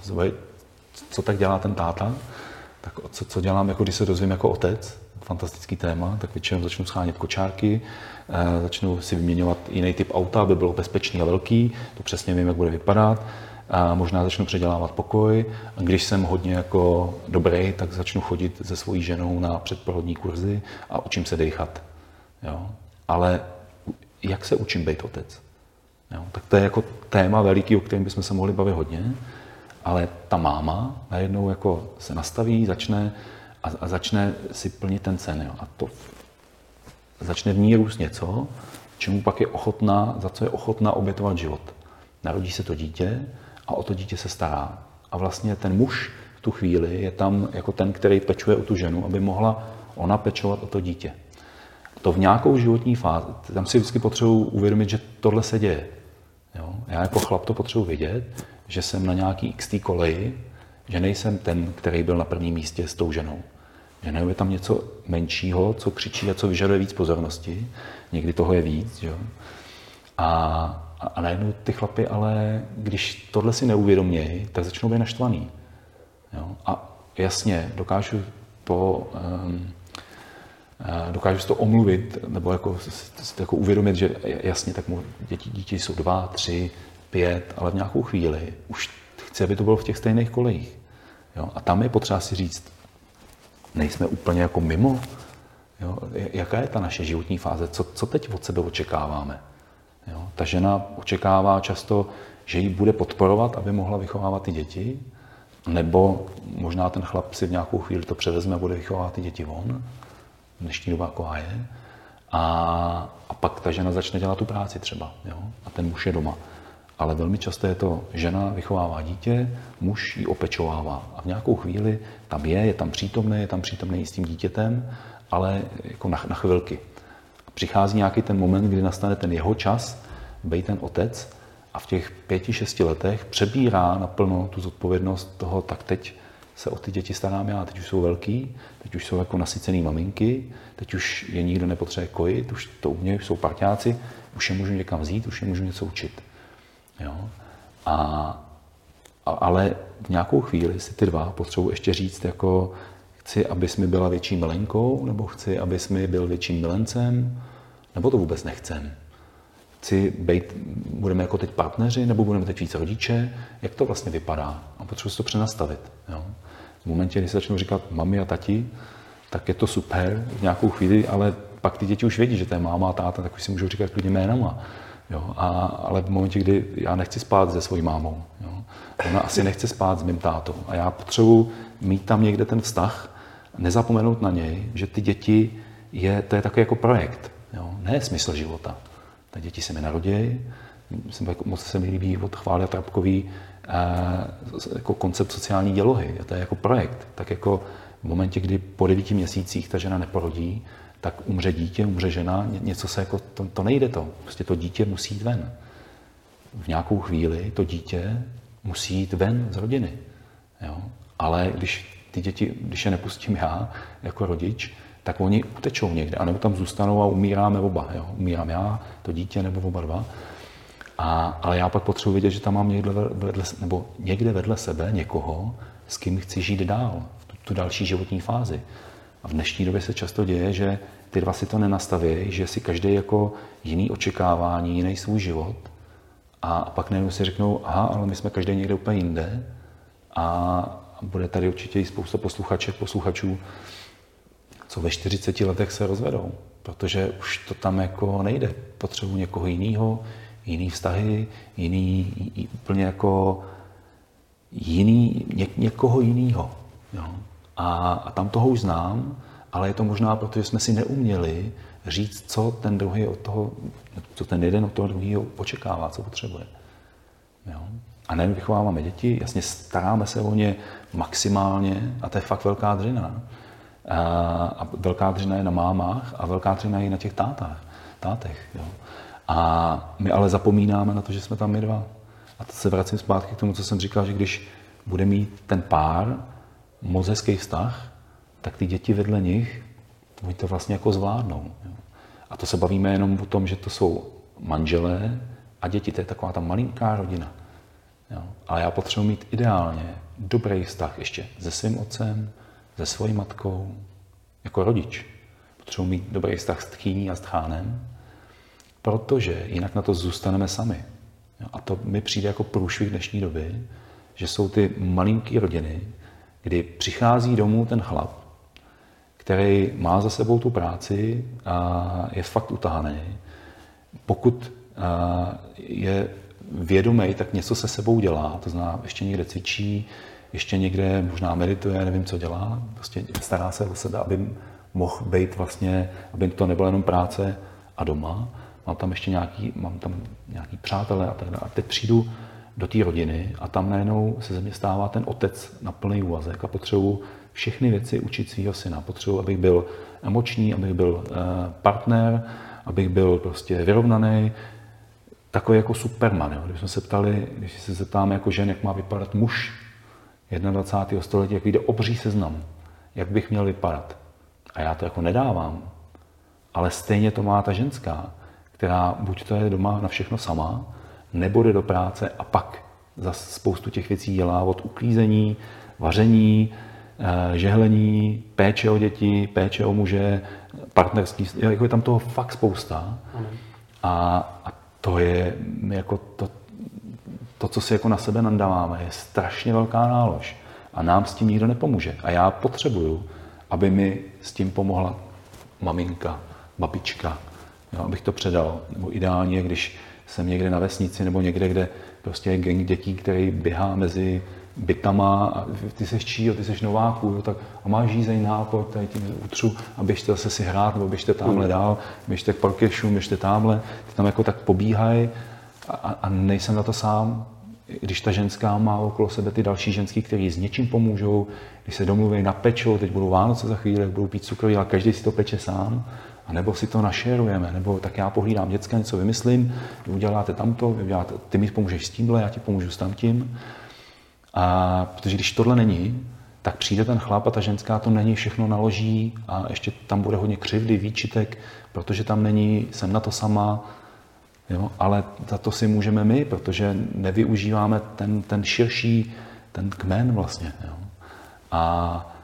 co tak dělá ten táta? Tak co, co dělám, jako když se dozvím jako otec, fantastický téma, tak většinou začnu schánět kočárky, eh, začnu si vyměňovat jiný typ auta, aby bylo bezpečný a velký, to přesně vím, jak bude vypadat. A možná začnu předělávat pokoj. Když jsem hodně jako dobrý, tak začnu chodit se svojí ženou na předporodní kurzy a učím se dechat. Jo? Ale jak se učím být otec? Jo? Tak to je jako téma veliký, o kterém bychom se mohli bavit hodně, ale ta máma najednou jako se nastaví, začne a, a začne si plnit ten sen. Jo? A to začne v ní růst něco, čemu pak je ochotná, za co je ochotná obětovat život. Narodí se to dítě a o to dítě se stará. A vlastně ten muž v tu chvíli je tam jako ten, který pečuje o tu ženu, aby mohla ona pečovat o to dítě. To v nějakou životní fázi, tam si vždycky potřebuji uvědomit, že tohle se děje. Jo? Já jako chlap to potřebuji vědět, že jsem na nějaký XT koleji, že nejsem ten, který byl na prvním místě s tou ženou. Že je tam něco menšího, co křičí a co vyžaduje víc pozornosti. Někdy toho je víc. Jo? A, a, a najednou ty chlapy, ale když tohle si neuvědomějí, tak začnou být naštvaný. Jo? A jasně, dokážu po, um, dokážu si to omluvit, nebo jako, jako uvědomit, že jasně, tak mu děti, děti jsou dva, tři, pět, ale v nějakou chvíli už chci, aby to bylo v těch stejných kolejích. Jo? A tam je potřeba si říct, nejsme úplně jako mimo. Jo? Jaká je ta naše životní fáze? Co, co teď od sebe očekáváme? Jo? Ta žena očekává často, že ji bude podporovat, aby mohla vychovávat ty děti, nebo možná ten chlap si v nějakou chvíli to převezme a bude vychovávat ty děti on dnešní doba jako je. A, a pak ta žena začne dělat tu práci třeba. Jo? A ten muž je doma. Ale velmi často je to, žena vychovává dítě, muž ji opečovává. A v nějakou chvíli tam je, je tam přítomný, je tam přítomný s tím dítětem, ale jako na, na chvilky. Přichází nějaký ten moment, kdy nastane ten jeho čas, být ten otec a v těch pěti, šesti letech přebírá naplno tu zodpovědnost toho, tak teď se o ty děti starám já. Teď už jsou velký, teď už jsou jako nasycený maminky, teď už je nikdo nepotřebuje kojit, už to umějí, už jsou parťáci, už je můžu někam vzít, už je můžu něco učit. Jo? A, a, ale v nějakou chvíli si ty dva potřebují ještě říct, jako chci, abys mi byla větší milenkou, nebo chci, abys mi byl větším milencem, nebo to vůbec nechcem. Chci být, budeme jako teď partneři, nebo budeme teď víc rodiče, jak to vlastně vypadá. A potřebuji si to přenastavit. Jo? V momentě, kdy se začnou říkat mami a tati, tak je to super v nějakou chvíli, ale pak ty děti už vědí, že to je máma a táta, tak už si můžou říkat klidně jménama. Jo, a, ale v momentě, kdy já nechci spát se svojí mámou, jo, ona asi nechce spát s mým tátou a já potřebuji mít tam někde ten vztah nezapomenout na něj, že ty děti je, to je takový jako projekt, jo? ne smysl života. Ty děti se mi narodí, moc se mi líbí od Chvály Trapkový eh, jako koncept sociální dělohy. To je jako projekt. Tak jako v momentě, kdy po devíti měsících ta žena neporodí, tak umře dítě, umře žena, něco se jako, to, to nejde to. Prostě to dítě musí jít ven. V nějakou chvíli to dítě musí jít ven z rodiny. Jo? Ale když ty děti, když je nepustím já jako rodič, tak oni utečou někde, anebo tam zůstanou a umíráme oba. Jo? Umírám já, to dítě nebo oba dva. A, ale já pak potřebuji vědět, že tam mám někde vedle, nebo někde vedle sebe někoho, s kým chci žít dál, v tu, tu další životní fázi. A v dnešní době se často děje, že ty dva si to nenastaví, že si každý jako jiný očekávání, jiný svůj život. A pak najednou si řeknou, aha, ale my jsme každý někde úplně jinde. A bude tady určitě i spousta posluchaček, posluchačů, co ve 40 letech se rozvedou, protože už to tam jako nejde. Potřebuji někoho jiného, jiný vztahy, jiný, úplně jako jiný, ně, někoho jiného. A, a tam toho už znám, ale je to možná proto, že jsme si neuměli říct, co ten druhý od toho, co ten jeden od toho druhého očekává, co potřebuje. Jo? A nejen vychováváme děti, jasně staráme se o ně maximálně a to je fakt velká dřina. A velká dřina je na mámách a velká dřina je na těch tátách, tátech. Jo? A my ale zapomínáme na to, že jsme tam my dva. A to se vracím zpátky k tomu, co jsem říkal, že když bude mít ten pár moc hezký vztah, tak ty děti vedle nich, oni to vlastně jako zvládnou. Jo. A to se bavíme jenom o tom, že to jsou manželé a děti, to je taková ta malinká rodina. Jo. Ale já potřebuji mít ideálně dobrý vztah ještě se svým otcem, se svojí matkou, jako rodič. Potřebuji mít dobrý vztah s tchýní a s tchánem, protože jinak na to zůstaneme sami. Jo. A to mi přijde jako průšvih dnešní doby, že jsou ty malinké rodiny, kdy přichází domů ten chlap, který má za sebou tu práci a je fakt utahaný. Pokud je vědomý, tak něco se sebou dělá, to znamená, ještě někde cvičí, ještě někde možná medituje, nevím, co dělá, prostě stará se o sebe, aby mohl být vlastně, aby to nebyla jenom práce a doma. Mám tam ještě nějaký, mám tam nějaký přátelé a tak dále. A teď přijdu do té rodiny a tam najednou se ze mě stává ten otec na plný úvazek a potřebuji všechny věci učit svého syna. Potřebuji, abych byl emoční, abych byl eh, partner, abych byl prostě vyrovnaný, takový jako Superman. Jo. Když jsme se ptali, když se zeptáme jako žen, jak má vypadat muž 21. století, jak vyjde obří seznam, jak bych měl vypadat. A já to jako nedávám. Ale stejně to má ta ženská, která buď to je doma na všechno sama, nebo jde do práce a pak za spoustu těch věcí dělá od uklízení, vaření, eh, žehlení, péče o děti, péče o muže, partnerský, jako je tam toho fakt spousta. A, a to je jako to, to, co si jako na sebe nandáváme, je strašně velká nálož. A nám s tím nikdo nepomůže. A já potřebuju, aby mi s tím pomohla maminka, babička, jo, abych to předal. Nebo ideálně, když jsem někde na vesnici nebo někde, kde prostě je gang dětí, který běhá mezi bytama a ty seš čí, ty seš nováků, jo, tak a máš žízeň nápad, tady tím utřu a běžte zase si hrát, nebo běžte tamhle mm. dál, běžte k parkešu, běžte tamhle, ty tam jako tak pobíhají a, a, nejsem na to sám, když ta ženská má okolo sebe ty další ženský, kteří s něčím pomůžou, když se domluví na pečo, teď budou Vánoce za chvíli, budou pít cukroví, ale každý si to peče sám, a nebo si to našerujeme, nebo tak já pohlídám děcka, něco vymyslím, vy uděláte tamto, vy uděláte, ty mi pomůžeš s tímhle, já ti pomůžu s tamtím. A protože když tohle není, tak přijde ten chlap a ta ženská to není, všechno naloží a ještě tam bude hodně křivdy, výčitek, protože tam není, jsem na to sama, jo? ale za to si můžeme my, protože nevyužíváme ten, ten širší, ten kmen vlastně. Jo? A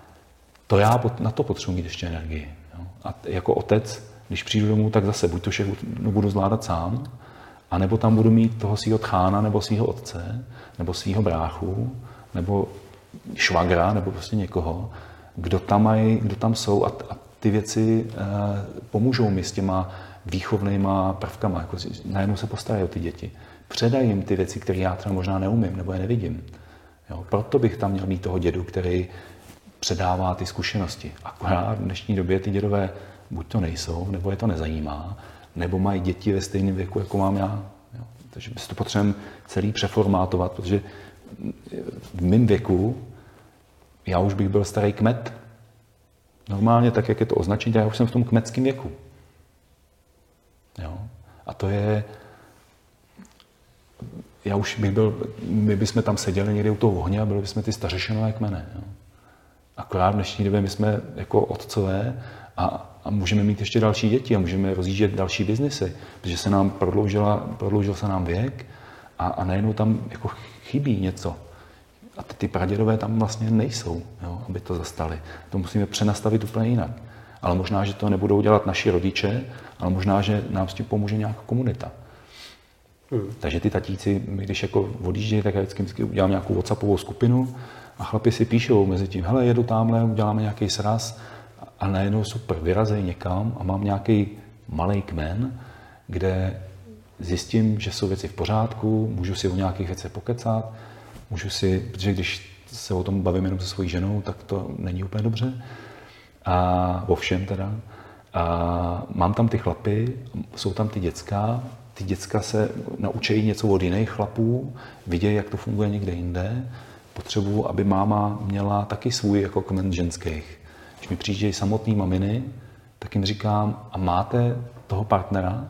to já na to potřebuji mít ještě energii. A jako otec, když přijdu domů, tak zase buď to všechno budu zvládat sám, anebo tam budu mít toho svého tchána, nebo svého otce, nebo svého bráchu, nebo švagra, nebo prostě někoho, kdo tam, mají, kdo tam jsou a, a ty věci e, pomůžou mi s těma výchovnýma prvkama. Jako, najednou se postarají o ty děti. Předají jim ty věci, které já třeba možná neumím nebo je nevidím. Jo, proto bych tam měl mít toho dědu, který předává ty zkušenosti. Akorát v dnešní době ty dědové buď to nejsou, nebo je to nezajímá, nebo mají děti ve stejném věku, jako mám já. Jo. Takže by to potřebujeme celý přeformátovat, protože v mém věku já už bych byl starý kmet. Normálně tak, jak je to označení, já už jsem v tom kmetském věku. Jo. A to je, já už bych byl, my bychom tam seděli někde u toho ohně a byli bychom ty stařešinové kmene. Jo. Akorát v dnešní době my jsme jako otcové a, a můžeme mít ještě další děti a můžeme rozjíždět další biznesy, protože se nám prodloužila, prodloužil se nám věk a, a najednou tam jako chybí něco. A ty, ty pradědové tam vlastně nejsou, jo, aby to zastali. To musíme přenastavit úplně jinak. Ale možná, že to nebudou dělat naši rodiče, ale možná, že nám s tím pomůže nějaká komunita. Hmm. Takže ty tatíci, když jako odjíždějí, tak já vždycky, vždycky udělám nějakou WhatsAppovou skupinu a chlapi si píšou mezi tím, hele, jedu tamhle, uděláme nějaký sraz a najednou super, vyrazej někam a mám nějaký malý kmen, kde zjistím, že jsou věci v pořádku, můžu si o nějakých věcech pokecat, můžu si, protože když se o tom bavím jenom se svojí ženou, tak to není úplně dobře. A o všem teda. A mám tam ty chlapy, jsou tam ty děcka, ty děcka se naučí něco od jiných chlapů, vidějí, jak to funguje někde jinde. Potřebuju, aby máma měla taky svůj jako kmen ženských. Když mi přijíždějí samotný maminy, tak jim říkám, a máte toho partnera?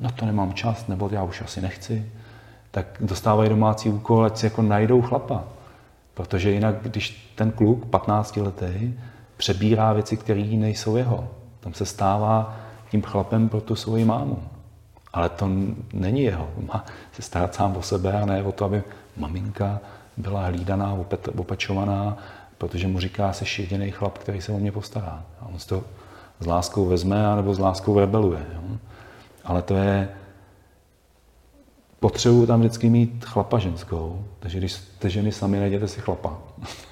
No to nemám čas, nebo já už asi nechci. Tak dostávají domácí úkol, ať si jako najdou chlapa. Protože jinak, když ten kluk, 15 letý, přebírá věci, které nejsou jeho, tam se stává tím chlapem pro tu svoji mámu. Ale to není jeho. Má se starat sám o sebe a ne o to, aby maminka byla hlídaná, opečovaná, protože mu říká, jsi jediný chlap, který se o mě postará. A on si to s láskou vezme, nebo s láskou rebeluje. Jo? Ale to je, potřebuju tam vždycky mít chlapa ženskou, takže když jste ženy sami, najděte si chlapa.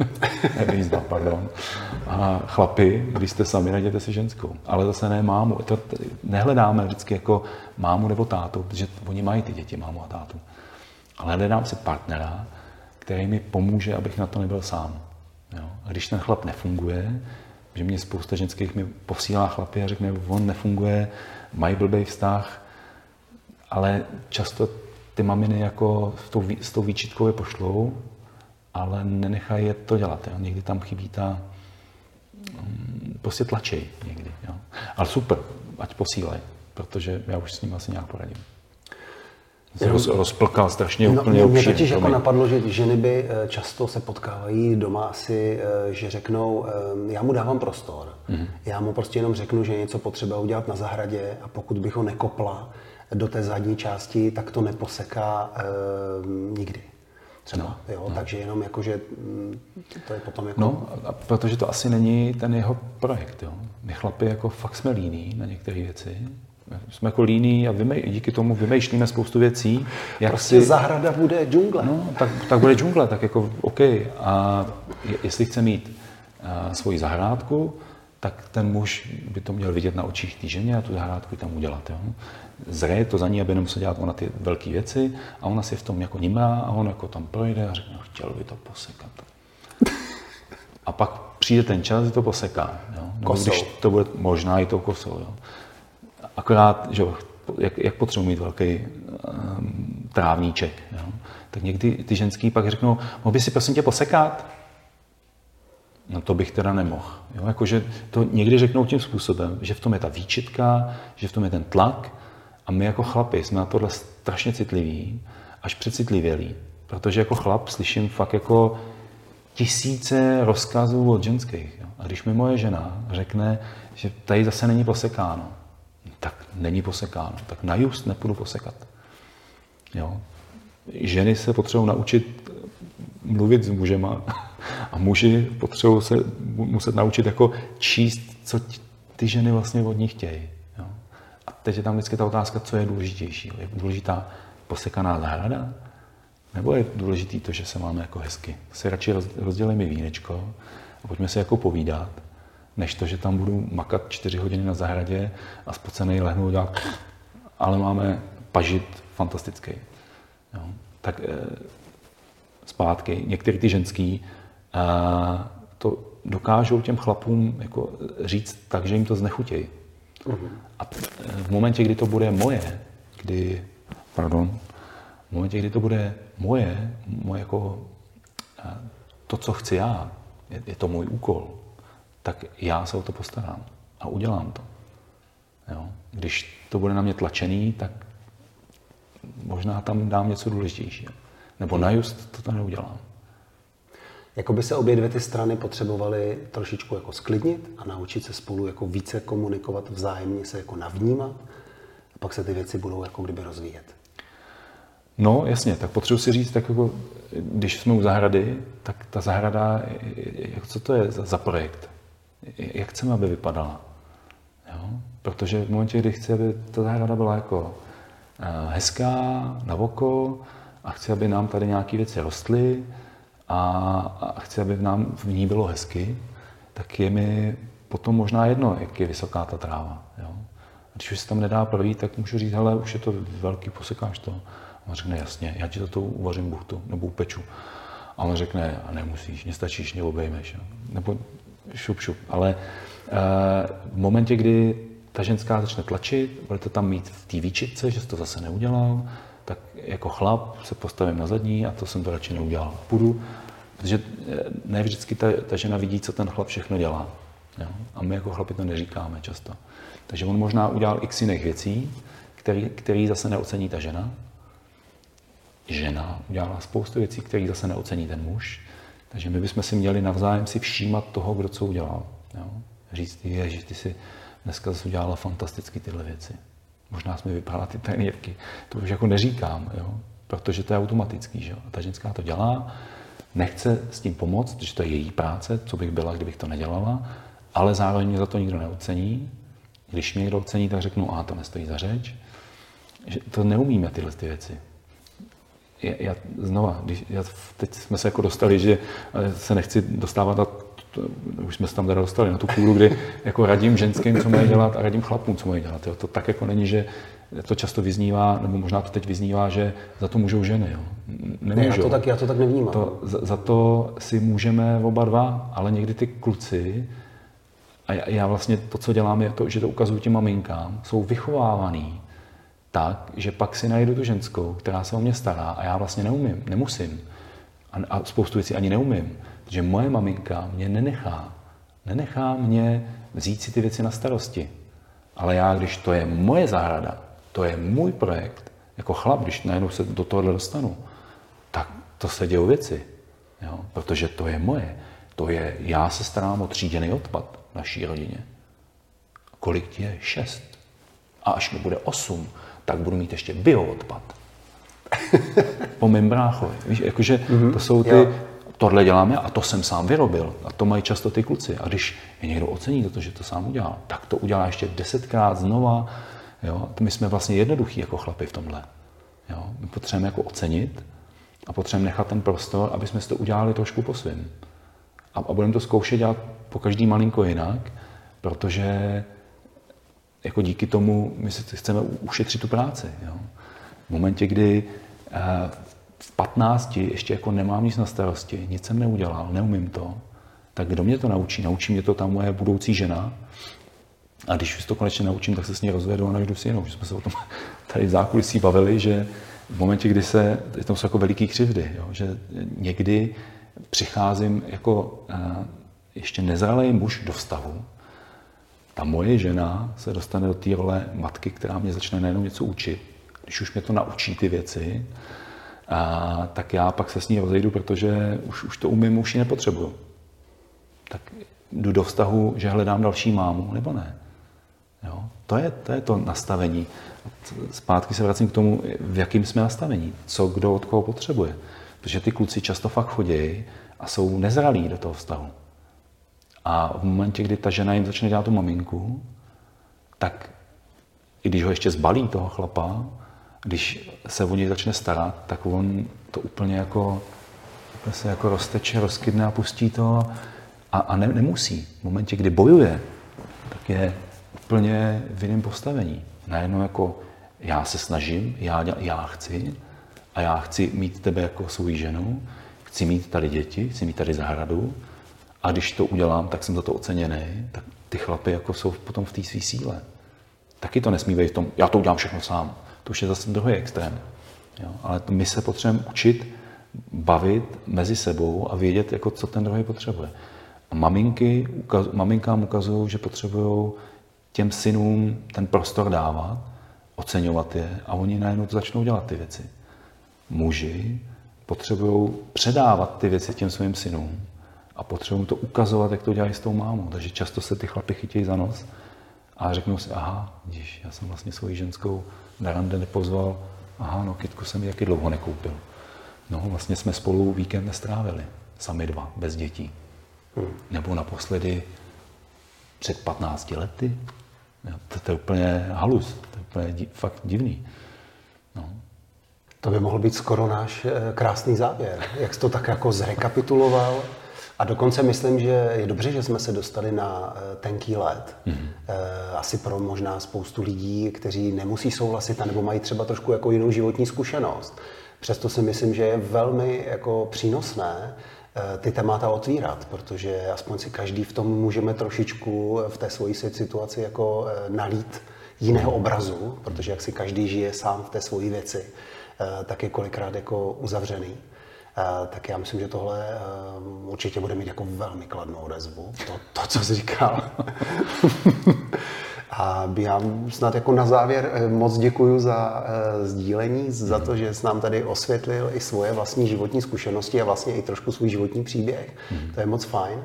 Nevízda, pardon. A chlapi, když jste sami, najděte si ženskou. Ale zase ne mámu. To, nehledáme vždycky jako mámu nebo tátu, protože oni mají ty děti, mámu a tátu. Ale hledám si partnera, který mi pomůže, abych na to nebyl sám. Jo? A když ten chlap nefunguje, že mě spousta ženských mi posílá chlapy a řekne, on nefunguje, mají blbý vztah, ale často ty maminy jako s tou, s tou výčitkou je pošlou, ale nenechají je to dělat. Jo. Někdy tam chybí ta, mm, prostě tlačej někdy. Jo. Ale super, ať posílají, protože já už s ním asi nějak poradím. Se roz, rozplkal strašně no, úplně Mě totiž jako napadlo, že ženy by eh, často se potkávají doma asi, eh, že řeknou, eh, já mu dávám prostor, mm-hmm. já mu prostě jenom řeknu, že něco potřeba udělat na zahradě a pokud bych ho nekopla, do té zadní části, tak to neposeká e, nikdy. Třeba, no, jo? No. Takže jenom jako, že mm, to je potom jako... No, a protože to asi není ten jeho projekt, jo. My chlapi jako fakt jsme líní na některé věci, jsme jako líní a vymej, díky tomu vymýšlíme spoustu věcí. Jak prostě si... zahrada bude džungle. No, tak, tak bude džungle, tak jako OK. A jestli chce mít uh, svoji zahrádku, tak ten muž by to měl vidět na očích té ženě a tu zahrádku tam udělat. Jo? Zraje to za ní, aby nemusel dělat ona ty velké věci a ona si v tom jako nimá a on jako tam projde a řekne, no, chtěl by to posekat. A pak přijde ten čas, že to poseká. Jo? Nebo když to bude možná i tou kosou. Jo? Akorát, že jak, jak potřebuji mít velký um, trávníček. Jo? Tak někdy ty ženský pak řeknou, mohl by si prosím tě posekat? No to bych teda nemohl. Jo? Jakože to někdy řeknou tím způsobem, že v tom je ta výčitka, že v tom je ten tlak a my jako chlapi jsme na tohle strašně citliví, až přecitlivělí. Protože jako chlap slyším fakt jako tisíce rozkazů od ženských. Jo? A když mi moje žena řekne, že tady zase není posekáno, tak není posekáno. Tak na just nepůjdu posekat. Jo? Ženy se potřebují naučit mluvit s mužema a muži potřebují se muset naučit jako číst, co ty ženy vlastně od nich chtějí. Jo? A teď je tam vždycky ta otázka, co je důležitější. Je důležitá posekaná zahrada? Nebo je důležitý to, že se máme jako hezky? Si radši rozdělejme vínečko a pojďme se jako povídat, než to, že tam budu makat čtyři hodiny na zahradě a spocený lehnu dělat, ale máme pažit fantastický. Jo? Tak eh, zpátky, některý ty ženský, a to dokážou těm chlapům jako říct tak, že jim to znechutějí. Uh-huh. A v momentě, kdy to bude moje, kdy, pardon, v momentě, kdy to bude moje, moje jako to, co chci já, je, je to můj úkol, tak já se o to postarám a udělám to. Jo? Když to bude na mě tlačený, tak možná tam dám něco důležitějšího. Nebo na just to tam neudělám. Jako by se obě dvě ty strany potřebovaly trošičku jako sklidnit a naučit se spolu jako více komunikovat, vzájemně se jako navnímat a pak se ty věci budou jako kdyby rozvíjet. No, jasně, tak potřebuji si říct, tak jako, když jsme u zahrady, tak ta zahrada, jak, co to je za, za projekt? Jak chceme, aby vypadala? Jo? Protože v momentě, kdy chci, aby ta zahrada byla jako eh, hezká, na oko, a chci, aby nám tady nějaké věci rostly a, a chci, aby nám, v ní bylo hezky, tak je mi potom možná jedno, jak je vysoká ta tráva. Jo? A když už se tam nedá projít, tak můžu říct, hele, už je to velký, posekáš to. A on řekne, jasně, já ti to uvařím buchtu nebo upeču. A on řekne, a nemusíš, nestačíš, mě obejmeš. Nebo šup, šup. Ale uh, v momentě, kdy ta ženská začne tlačit, budete tam mít v té výčitce, že jsi to zase neudělal, tak jako chlap se postavím na zadní a to jsem to radši neudělal. Půjdu, protože eh, ne vždycky ta, ta žena vidí, co ten chlap všechno dělá. Jo? A my jako chlapi to neříkáme často. Takže on možná udělal x jiných věcí, který, který zase neocení ta žena. Žena udělala spoustu věcí, které zase neocení ten muž. Takže my bychom si měli navzájem si všímat toho, kdo co udělal. Jo? Říct, že ty si dneska zase udělala fantasticky tyhle věci. Možná jsme vypadala ty trenérky. To už jako neříkám, jo? protože to je automatický. Že? A ta ženská to dělá, nechce s tím pomoct, protože to je její práce, co bych byla, kdybych to nedělala, ale zároveň mě za to nikdo neocení. Když mě někdo ocení, tak řeknu, a to nestojí za řeč. Že to neumíme tyhle ty věci. Já, já znova, když, já, teď jsme se jako dostali, že se nechci dostávat na to, už jsme se tam teda dostali na tu půdu, kdy jako radím ženským, co mají dělat a radím chlapům, co mají dělat. Jo. To tak jako není, že to často vyznívá, nebo možná to teď vyznívá, že za to můžou ženy. Jo. Nemůžou. Ne, já, to tak, já to tak nevnímám. To, za, za to si můžeme oba dva, ale někdy ty kluci, a já, já vlastně to, co dělám, je to, že to ukazuju těm maminkám, jsou vychovávaný tak, že pak si najdu tu ženskou, která se o mě stará a já vlastně neumím, nemusím. A, a spoustu věcí ani neumím že moje maminka mě nenechá. Nenechá mě vzít si ty věci na starosti. Ale já, když to je moje zahrada, to je můj projekt, jako chlap, když najednou se do tohohle dostanu, tak to se dějou věci. Jo? Protože to je moje. To je, já se starám o tříděný odpad v naší rodině. Kolik ti je? Šest. A až mi bude osm, tak budu mít ještě bioodpad. po mém bráchovi. Víš, jakože mm-hmm. to jsou ty, tohle děláme a to jsem sám vyrobil. A to mají často ty kluci. A když je někdo ocení za to, že to sám udělal, tak to udělá ještě desetkrát znova. Jo? My jsme vlastně jednoduchí jako chlapi v tomhle. Jo? My potřebujeme jako ocenit a potřebujeme nechat ten prostor, aby jsme si to udělali trošku po svým. A, a budeme to zkoušet dělat po každý malinko jinak, protože jako díky tomu my si chceme ušetřit tu práci. Jo? V momentě, kdy eh, v 15 ještě jako nemám nic na starosti, nic jsem neudělal, neumím to, tak kdo mě to naučí? Naučí mě to ta moje budoucí žena. A když už to konečně naučím, tak se s ní rozvedu a najdu si jinou. Že jsme se o tom tady v zákulisí bavili, že v momentě, kdy se, to jsou jako veliký křivdy, jo, že někdy přicházím jako uh, ještě nezralý muž do vztahu, ta moje žena se dostane do té role matky, která mě začne najednou něco učit. Když už mě to naučí ty věci, a, tak já pak se s ní rozejdu, protože už, už to umím, už ji nepotřebuju. Tak jdu do vztahu, že hledám další mámu, nebo ne. Jo? To, je, to je to nastavení. Zpátky se vracím k tomu, v jakým jsme nastavení, co kdo od koho potřebuje. Protože ty kluci často fakt chodí a jsou nezralí do toho vztahu. A v momentě, kdy ta žena jim začne dělat tu maminku, tak i když ho ještě zbalí toho chlapa, když se o něj začne starat, tak on to úplně jako se jako rozteče, rozkydne a pustí to a, a ne, nemusí. V momentě, kdy bojuje, tak je úplně v jiném postavení. Najednou jako já se snažím, já, já chci a já chci mít tebe jako svou ženu, chci mít tady děti, chci mít tady zahradu A když to udělám, tak jsem za to oceněný, tak ty chlapy jako jsou potom v té své síle. Taky to nesmí být v tom, já to udělám všechno sám. To už je zase druhý extrém. Jo? Ale my se potřebujeme učit bavit mezi sebou a vědět, jako, co ten druhý potřebuje. A maminky, ukaz, maminkám ukazují, že potřebují těm synům ten prostor dávat, oceňovat je a oni najednou to začnou dělat ty věci. Muži potřebují předávat ty věci těm svým synům a potřebují to ukazovat, jak to dělají s tou mámou. Takže často se ty chlapy chytějí za nos a řeknou si, aha, vidíš, já jsem vlastně svoji ženskou na rande nepozval, aha, no kytku jsem jaký dlouho nekoupil. No, vlastně jsme spolu víkend nestrávili, sami dva, bez dětí. Hmm. Nebo naposledy před 15 lety. To, to je úplně halus, to je úplně fakt divný. No. To by mohl být skoro náš eh, krásný závěr, jak jsi to tak jako zrekapituloval. A dokonce myslím, že je dobře, že jsme se dostali na eh, tenký let. Mm-hmm. Asi pro možná spoustu lidí, kteří nemusí souhlasit, nebo mají třeba trošku jako jinou životní zkušenost. Přesto si myslím, že je velmi jako přínosné eh, ty témata otvírat, protože aspoň si každý v tom můžeme trošičku v té svojí situaci jako nalít jiného obrazu, protože jak si každý žije sám v té svoji věci, tak je kolikrát jako uzavřený. Eh, tak já myslím, že tohle eh, určitě bude mít jako velmi kladnou odezvu, to, to co jsi říkal. A já snad jako na závěr eh, moc děkuji za sdílení, za to, že jsi nám tady osvětlil i svoje vlastní životní zkušenosti a vlastně i trošku svůj životní příběh. To je moc fajn.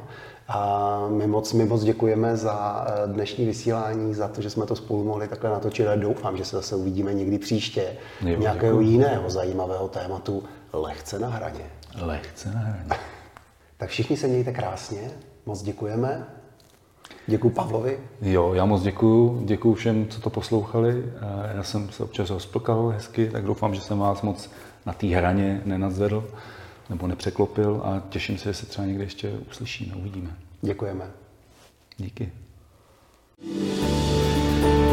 A my moc, my moc děkujeme za dnešní vysílání, za to, že jsme to spolu mohli takhle natočit a doufám, že se zase uvidíme někdy příště jo, nějakého děkuji. jiného zajímavého tématu lehce na hraně. Lehce na hraně. tak všichni se mějte krásně, moc děkujeme. Děkuji Pavlovi. Jo, já moc děkuji, děkuji všem, co to poslouchali. Já jsem se občas rozplkal hezky, tak doufám, že jsem vás moc na té hraně nenadzvedl nebo nepřeklopil a těším se, že se třeba někde ještě uslyšíme, uvidíme. Děkujeme. Díky. thank you